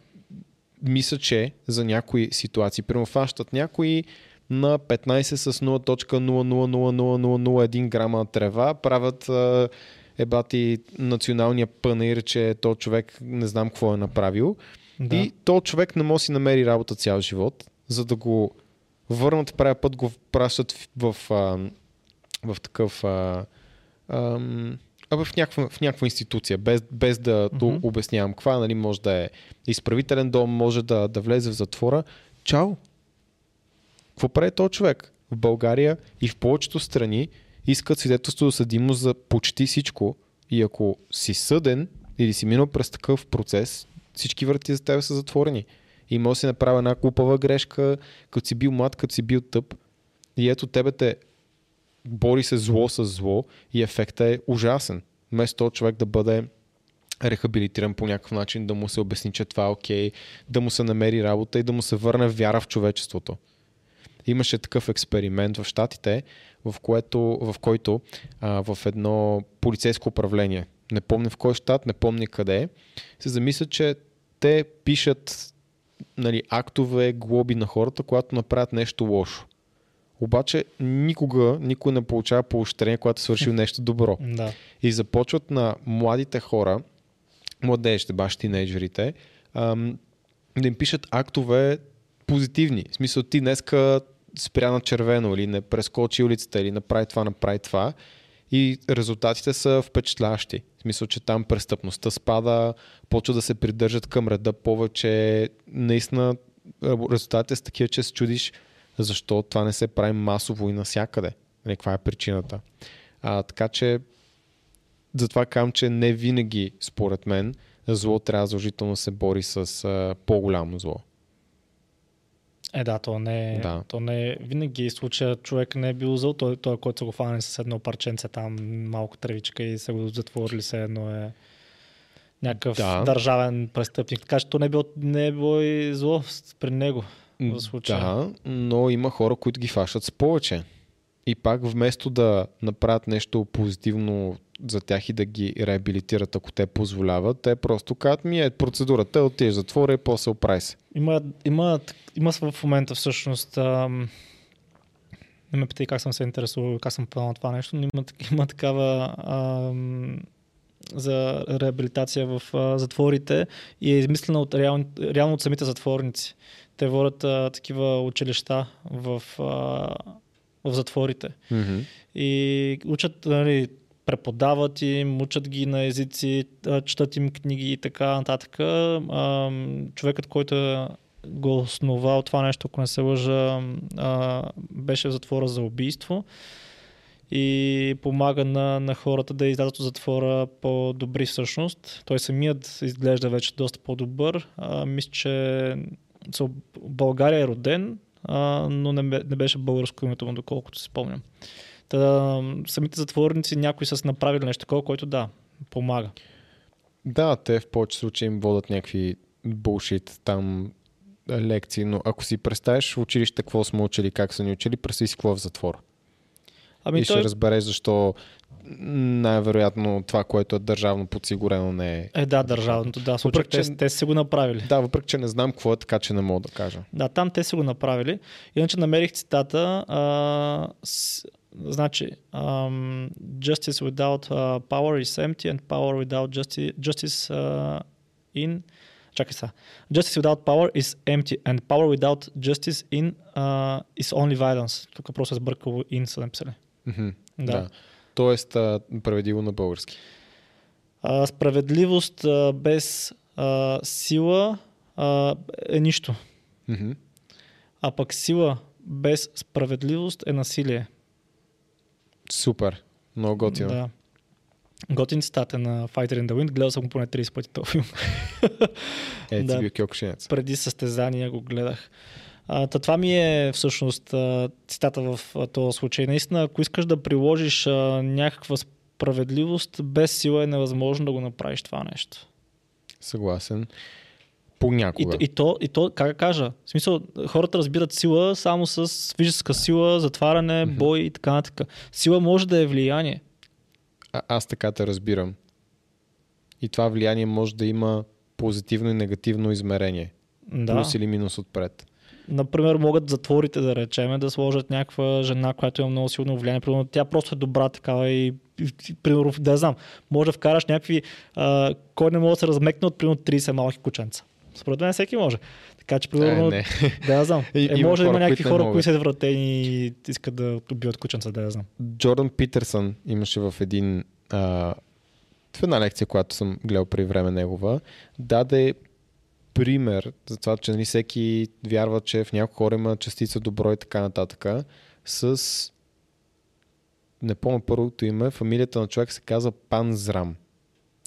мисля, че за някои ситуации, примерно фащат някои на 15 с 0.0000001 грама трева, правят ебати националния пънир, че то човек не знам какво е направил. Да. И то човек не може да си намери работа цял живот, за да го върнат правя път, го пращат в, в, а, в такъв а, ам, а в, някаква, в някаква институция, без, без да mm-hmm. обяснявам каква, нали, може да е изправителен дом, може да, да влезе в затвора. Чао! Какво прави този човек? В България и в повечето страни искат свидетелство за съдимост за почти всичко. И ако си съден или си минал през такъв процес, всички врати за теб са затворени. И може да си направи една глупава грешка, като си бил млад, като си бил тъп. И ето тебе те бори се зло с зло и ефекта е ужасен. Вместо човек да бъде рехабилитиран по някакъв начин, да му се обясни, че това е окей, да му се намери работа и да му се върне вяра в човечеството. Имаше такъв експеримент в Штатите, в, което, в който а, в едно полицейско управление, не помня в кой щат, не помня къде, се замисля, че те пишат нали, актове, глоби на хората, когато направят нещо лошо. Обаче никога никой не получава поощрение, когато е свършил нещо добро. Да. И започват на младите хора, младежите, баш тинейджерите, ам, да им пишат актове позитивни. В смисъл ти днеска спря на червено или не прескочи улицата или направи това, направи това. И резултатите са впечатляващи. В смисъл, че там престъпността спада, почва да се придържат към реда повече. Наистина резултатите са такива, че се чудиш защо това не се прави масово и навсякъде. Нали, каква е причината. А, така че затова казвам, че не винаги, според мен, зло трябва задължително да се бори с а, по-голямо зло. Е, да, то не е. Да. То не е. Винаги случая човек не е бил зъл, той, той който са го фанали с едно парченце там, малко тревичка и са го затворили се едно е някакъв Да. държавен престъпник. Така че то не е било, не е било и зло при него в случая. Да, но има хора, които ги фащат с повече. И пак вместо да направят нещо позитивно за тях и да ги реабилитират, ако те позволяват, те просто казват ми е процедурата, отидеш в затвора и после оправи се. Има, има, има в момента всъщност. Ам, не ме питай как съм се интересувал, как съм на това нещо, но има, има такава ам, за реабилитация в а, затворите и е измислена от реално, реално от самите затворници. Те водят а, такива училища в, а, в затворите Mm-hmm. и учат, нали, преподават им, учат ги на езици, а, четат им книги и така нататък. Ам, Човекът, който го основал това нещо, ако не се лъжа, а, беше в затвора за убийство и помага на, на хората да излязат от затвора по-добри всъщност. Той самият изглежда вече доста по-добър. А, мисля, че в България е роден, а, но не, не беше българско името му, доколкото си спомням. Та, самите затворници някои са направили нещо такова, което да, помага. Да, те в повече случаи им водят някакви булшит там лекции, но ако си представиш в училище какво сме учили, как са ни учили, представи си какво е в затвора. Ами и той, ще разбереш защо най-вероятно това, което е държавно подсигурено не е. е да, държавното, да, случай, Въпреки, че- те, те са го направили. Да, въпреки че не знам какво е, така че не мога да кажа. Да, там те са го направили. Иначе намерих цитата. А, с, значи, um, justice without uh, power is empty and power without justice, justice uh, in... Чакай сега. Justice without power is empty and power without justice in uh, is only violence. Тук просто е сбъркало in са написали. Мгм, Да. да. Тоест, а, преведи го на български. А, справедливост а, без а, сила а, е нищо. Мгм. А пък сила без справедливост е насилие. Супер. Много готино. Да. Готин цитата на Fighter in the Wind. Гледал съм го поне 30 пъти този филм. Е, ти Да. бил. Преди състезания го гледах. А, та това ми е всъщност цитата в този случай. Наистина, ако искаш да приложиш а, някаква справедливост, без сила е невъзможно да го направиш това нещо. Съгласен. И, Понякога. то- и, то, и то, как кажа, в смисъл, хората разбират сила само с физическа сила, затваряне, бой и така нататък. Сила може да е влияние. А, аз така те разбирам. И това влияние може да има позитивно и негативно измерение. Да. Плюс или минус отпред. Например, могат затворите да речеме да сложат някаква жена, която има много силно влияние. Примерно, тя просто е добра такава и, и, и примерно, да знам, може да вкараш някакви, а, кой не може да се размекне от примерно 30 малки кученца. Според мен всеки може. Така че, примерно, Е, да знам. Е, има може да има някакви хора, които са вратени и искат да убиват кученца, да я знам. Джордан Питерсън имаше в един а, в една лекция, която съм гледал при време негова, даде пример за това, че нали, всеки вярва, че в някои хора има частица добро и така нататък, с не помня първото име, фамилията на човек се казва Панзрам.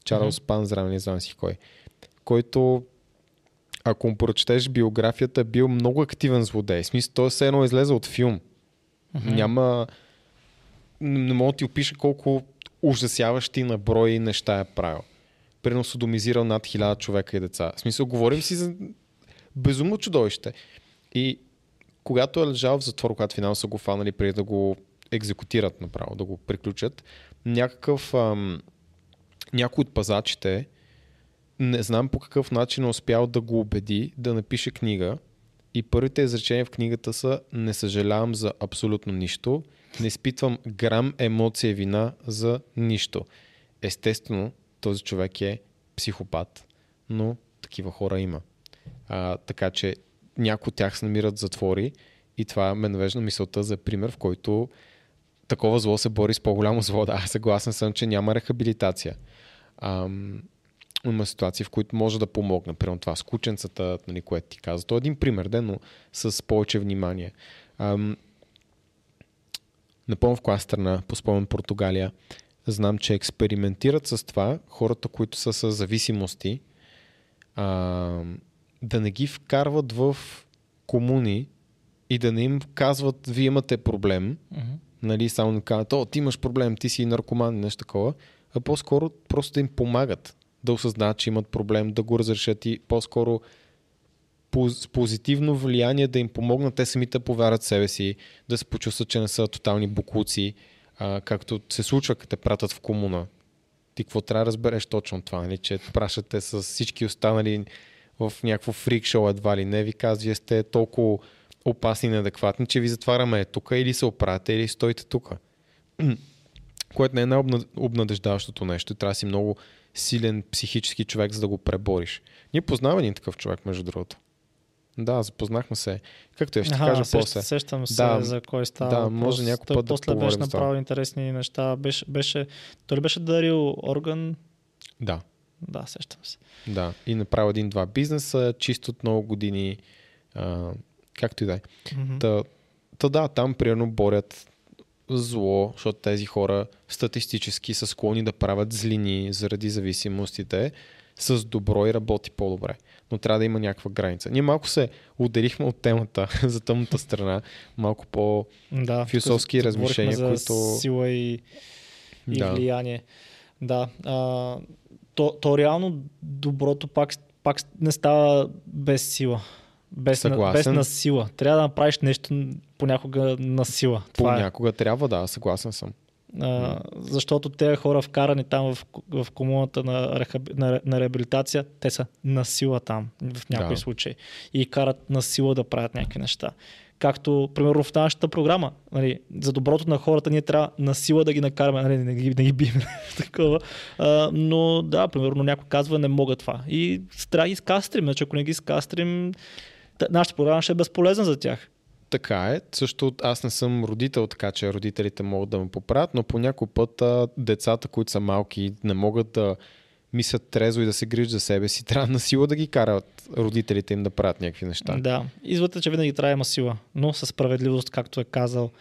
Чарлз Панзрам, не знам си кой. Който ако му прочетеш биографията, е бил много активен злодей. В смисъл, той все едно излезе от филм. Мгм. Няма. Не мога да ти опиша колко ужасяващи на брой неща е правил. Примерно над хиляда човека и деца. В смисъл, говорим си за безумно чудовище. И когато е лежал в затвор, когато финал са го фанали преди да го екзекутират направо, да го приключат, някакъв ам, някой от пазачите не знам по какъв начин е успял да го убеди да напише книга и първите изречения в книгата са не съжалявам за абсолютно нищо, не изпитвам грам емоция вина за нищо. Естествено, този човек е психопат, но такива хора има. А, така че някои от тях се намират в затвори и това ме навежда на мисълта за пример, в който такова зло се бори с по-голямо зло. Да, аз съгласен съм, че няма рехабилитация. Ам, има ситуации, в които може да помогне. Примерно това с кученцата, нали, което ти каза. То е един пример, де, но с повече внимание. Ам, помня в коя страна, по спомен Португалия, знам, че експериментират с това хората, които са с зависимости, а, да не ги вкарват в комуни и да не им казват, вие имате проблем, Мгм. нали, само да казват, о, ти имаш проблем, ти си наркоман, нещо такова, а по-скоро просто да им помагат да осъзнаят, че имат проблем, да го разрешат и по-скоро с позитивно влияние да им помогнат те самите да повярват себе си, да се почувстват, че не са тотални букуци, а, както се случва, като те пратят в комуна. Ти какво трябва да разбереш точно това, нали? че пращате с всички останали в някакво фрик шоу едва ли не, ви казват, вие сте толкова опасни и неадекватни, че ви затваряме тук или се оправяте, или стоите тук. Което не е най-обнадеждаващото нещо. Трябва да си много силен психически човек, за да го пребориш. Ние познаваме един такъв човек, между другото. Да, запознахме се. Както я ще ти кажа сещ- после. Сещам се Да, за кой става. да, въпрос. може някой път да после беше направил интересни неща. Беше, беше, той ли беше дарил орган? Да, Да, сещам се. да. И направил един-два бизнеса, чисто от много години. А, както и да е. Та, та да, там примерно борят зло, защото тези хора статистически са склонни да правят злини заради зависимостите с добро и работи по-добре. Но трябва да има някаква граница. Ние малко се отделихме от темата за тъмната страна, малко по... Да, философски размишления, за които- Сила и, и Да. влияние. Да. А, то, то реално доброто пак, пак не става без сила. Без, без Съгласен. на сила. Трябва да направиш нещо понякога на сила. Е. Понякога трябва, да, съгласен съм. А, защото тези хора вкарани там в, в комуната на, рехаб... на, на реабилитация, те са на сила там в някои Да. случаи. И карат на сила да правят някакви неща. Както, примерно, в нашата програма, нали, за доброто на хората ние трябва на сила да ги накараме, нали, не, ги, не ги бием, такова. А, но да, примерно някой казва, не мога това. И трябва да ги скастрим, значи ако не ги скастрим, та- нашата програма ще е безполезна за тях. Така е. Също аз не съм родител, така че родителите могат да ме поправят, но по някой път а, децата, които са малки не могат да мислят трезво и да се грижат за себе си, трябва на сила да ги карат родителите им да правят някакви неща. Да. Изводът е, че винаги трябва има сила, но със справедливост, както е казал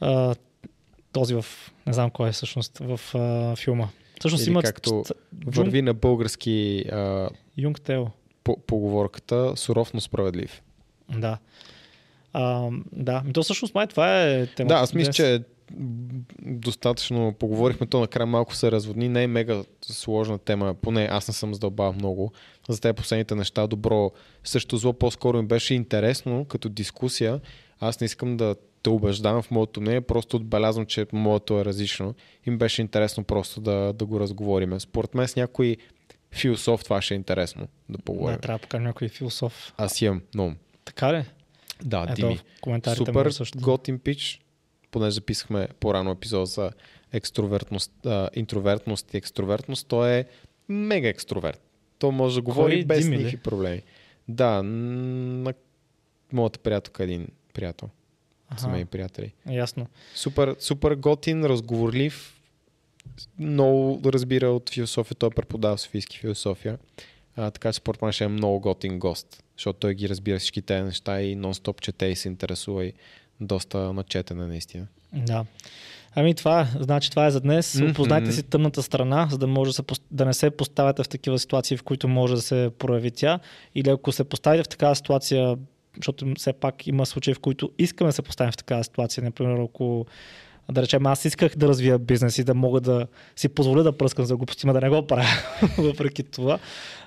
а, този в, не знам кой е всъщност, в а, филма. Всъщност Или имат както върви на български а, Юнгтел. по- поговорката суров, но справедлив. Да. А, да, ми то всъщност май това е темата. Да, аз мисля, че достатъчно поговорихме, то накрая малко се разводни. Не е мега сложна тема, поне аз не съм задълбал много. За тези последните неща, добро, също зло, по-скоро им беше интересно като дискусия. Аз не искам да те убеждавам в моето мнение, просто отбелязвам, че моето е различно. Им беше интересно просто да, да го разговориме. Според мен с някой философ това ще е интересно да поговорим. Да, трябва да покажа някой философ. Аз имам, но Така ли? Да, Ето Дими. в коментарите Супер също. готин пич, понеже записахме по-рано епизод за екстровертност, а, интровертност и екстровертност, той е мега екстроверт. То може да говори Кой, без Дими ли? никакви проблеми. Да, на моята приятелка е един приятел. Аха, мои приятели. ясно. Супер, супер готин, разговорлив, много разбира от философия, той преподава Софийски философия. А, така че според мен ще е много готин гост, защото той ги разбира всички тези неща и нон-стоп чете и се интересува и доста начетене наистина. Да. Ами това, значи това е за днес. Опознайте си тъмната страна, за да може да, се, да не се поставяте в такива ситуации, в които може да се прояви тя. Или ако се поставите в такава ситуация, защото все пак има случаи, в които искаме да се поставим в такава ситуация. Например, ако да речем, аз исках да развия бизнес и да мога да си позволя да пръскам за глупости, но да не го правя въпреки това.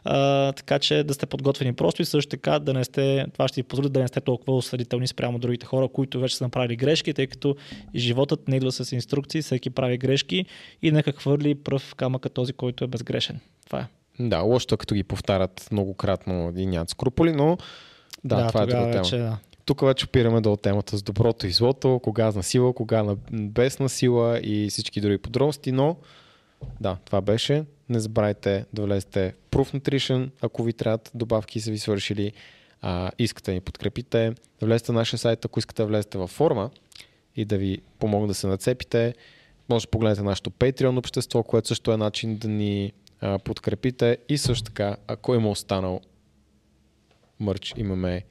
А, така че да сте подготвени просто и също така да не сте, това ще ви позволи да не сте толкова осъдителни спрямо другите хора, които вече са направили грешки, тъй като животът не идва с инструкции, всеки прави грешки и нека хвърли пръв камъка този, който е безгрешен. Това е. Да, лошото е като ги повтарят многократно и нямат скруполи, но да, това е друга тема. вече, да. Тук вече опираме до темата с доброто и злото, кога на сила, кога на без на сила и всички други подробности, но да, това беше. Не забравяйте да влезете в Proof Nutrition, ако ви трябват добавки са ви свършили, а, искате да ни подкрепите, да влезете на нашия сайт, ако искате да влезете във форма и да ви помогна да се нацепите. Може да погледнете нашото Patreon общество, което също е начин да ни а, подкрепите и също така, ако има останал мърч, имаме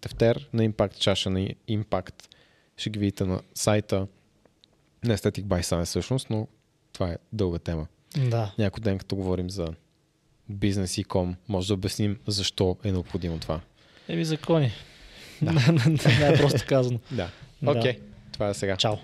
тефтер на Impact, чаша на Impact. Ще ги видите на сайта на Aesthetic by Sun всъщност, но това е дълга тема. Да. Някой ден, като говорим за бизнес и ком, може да обясним защо е необходимо това. Еми закони. Да. не е просто казано. Да. Да. Окей, okay. това е сега. Чао.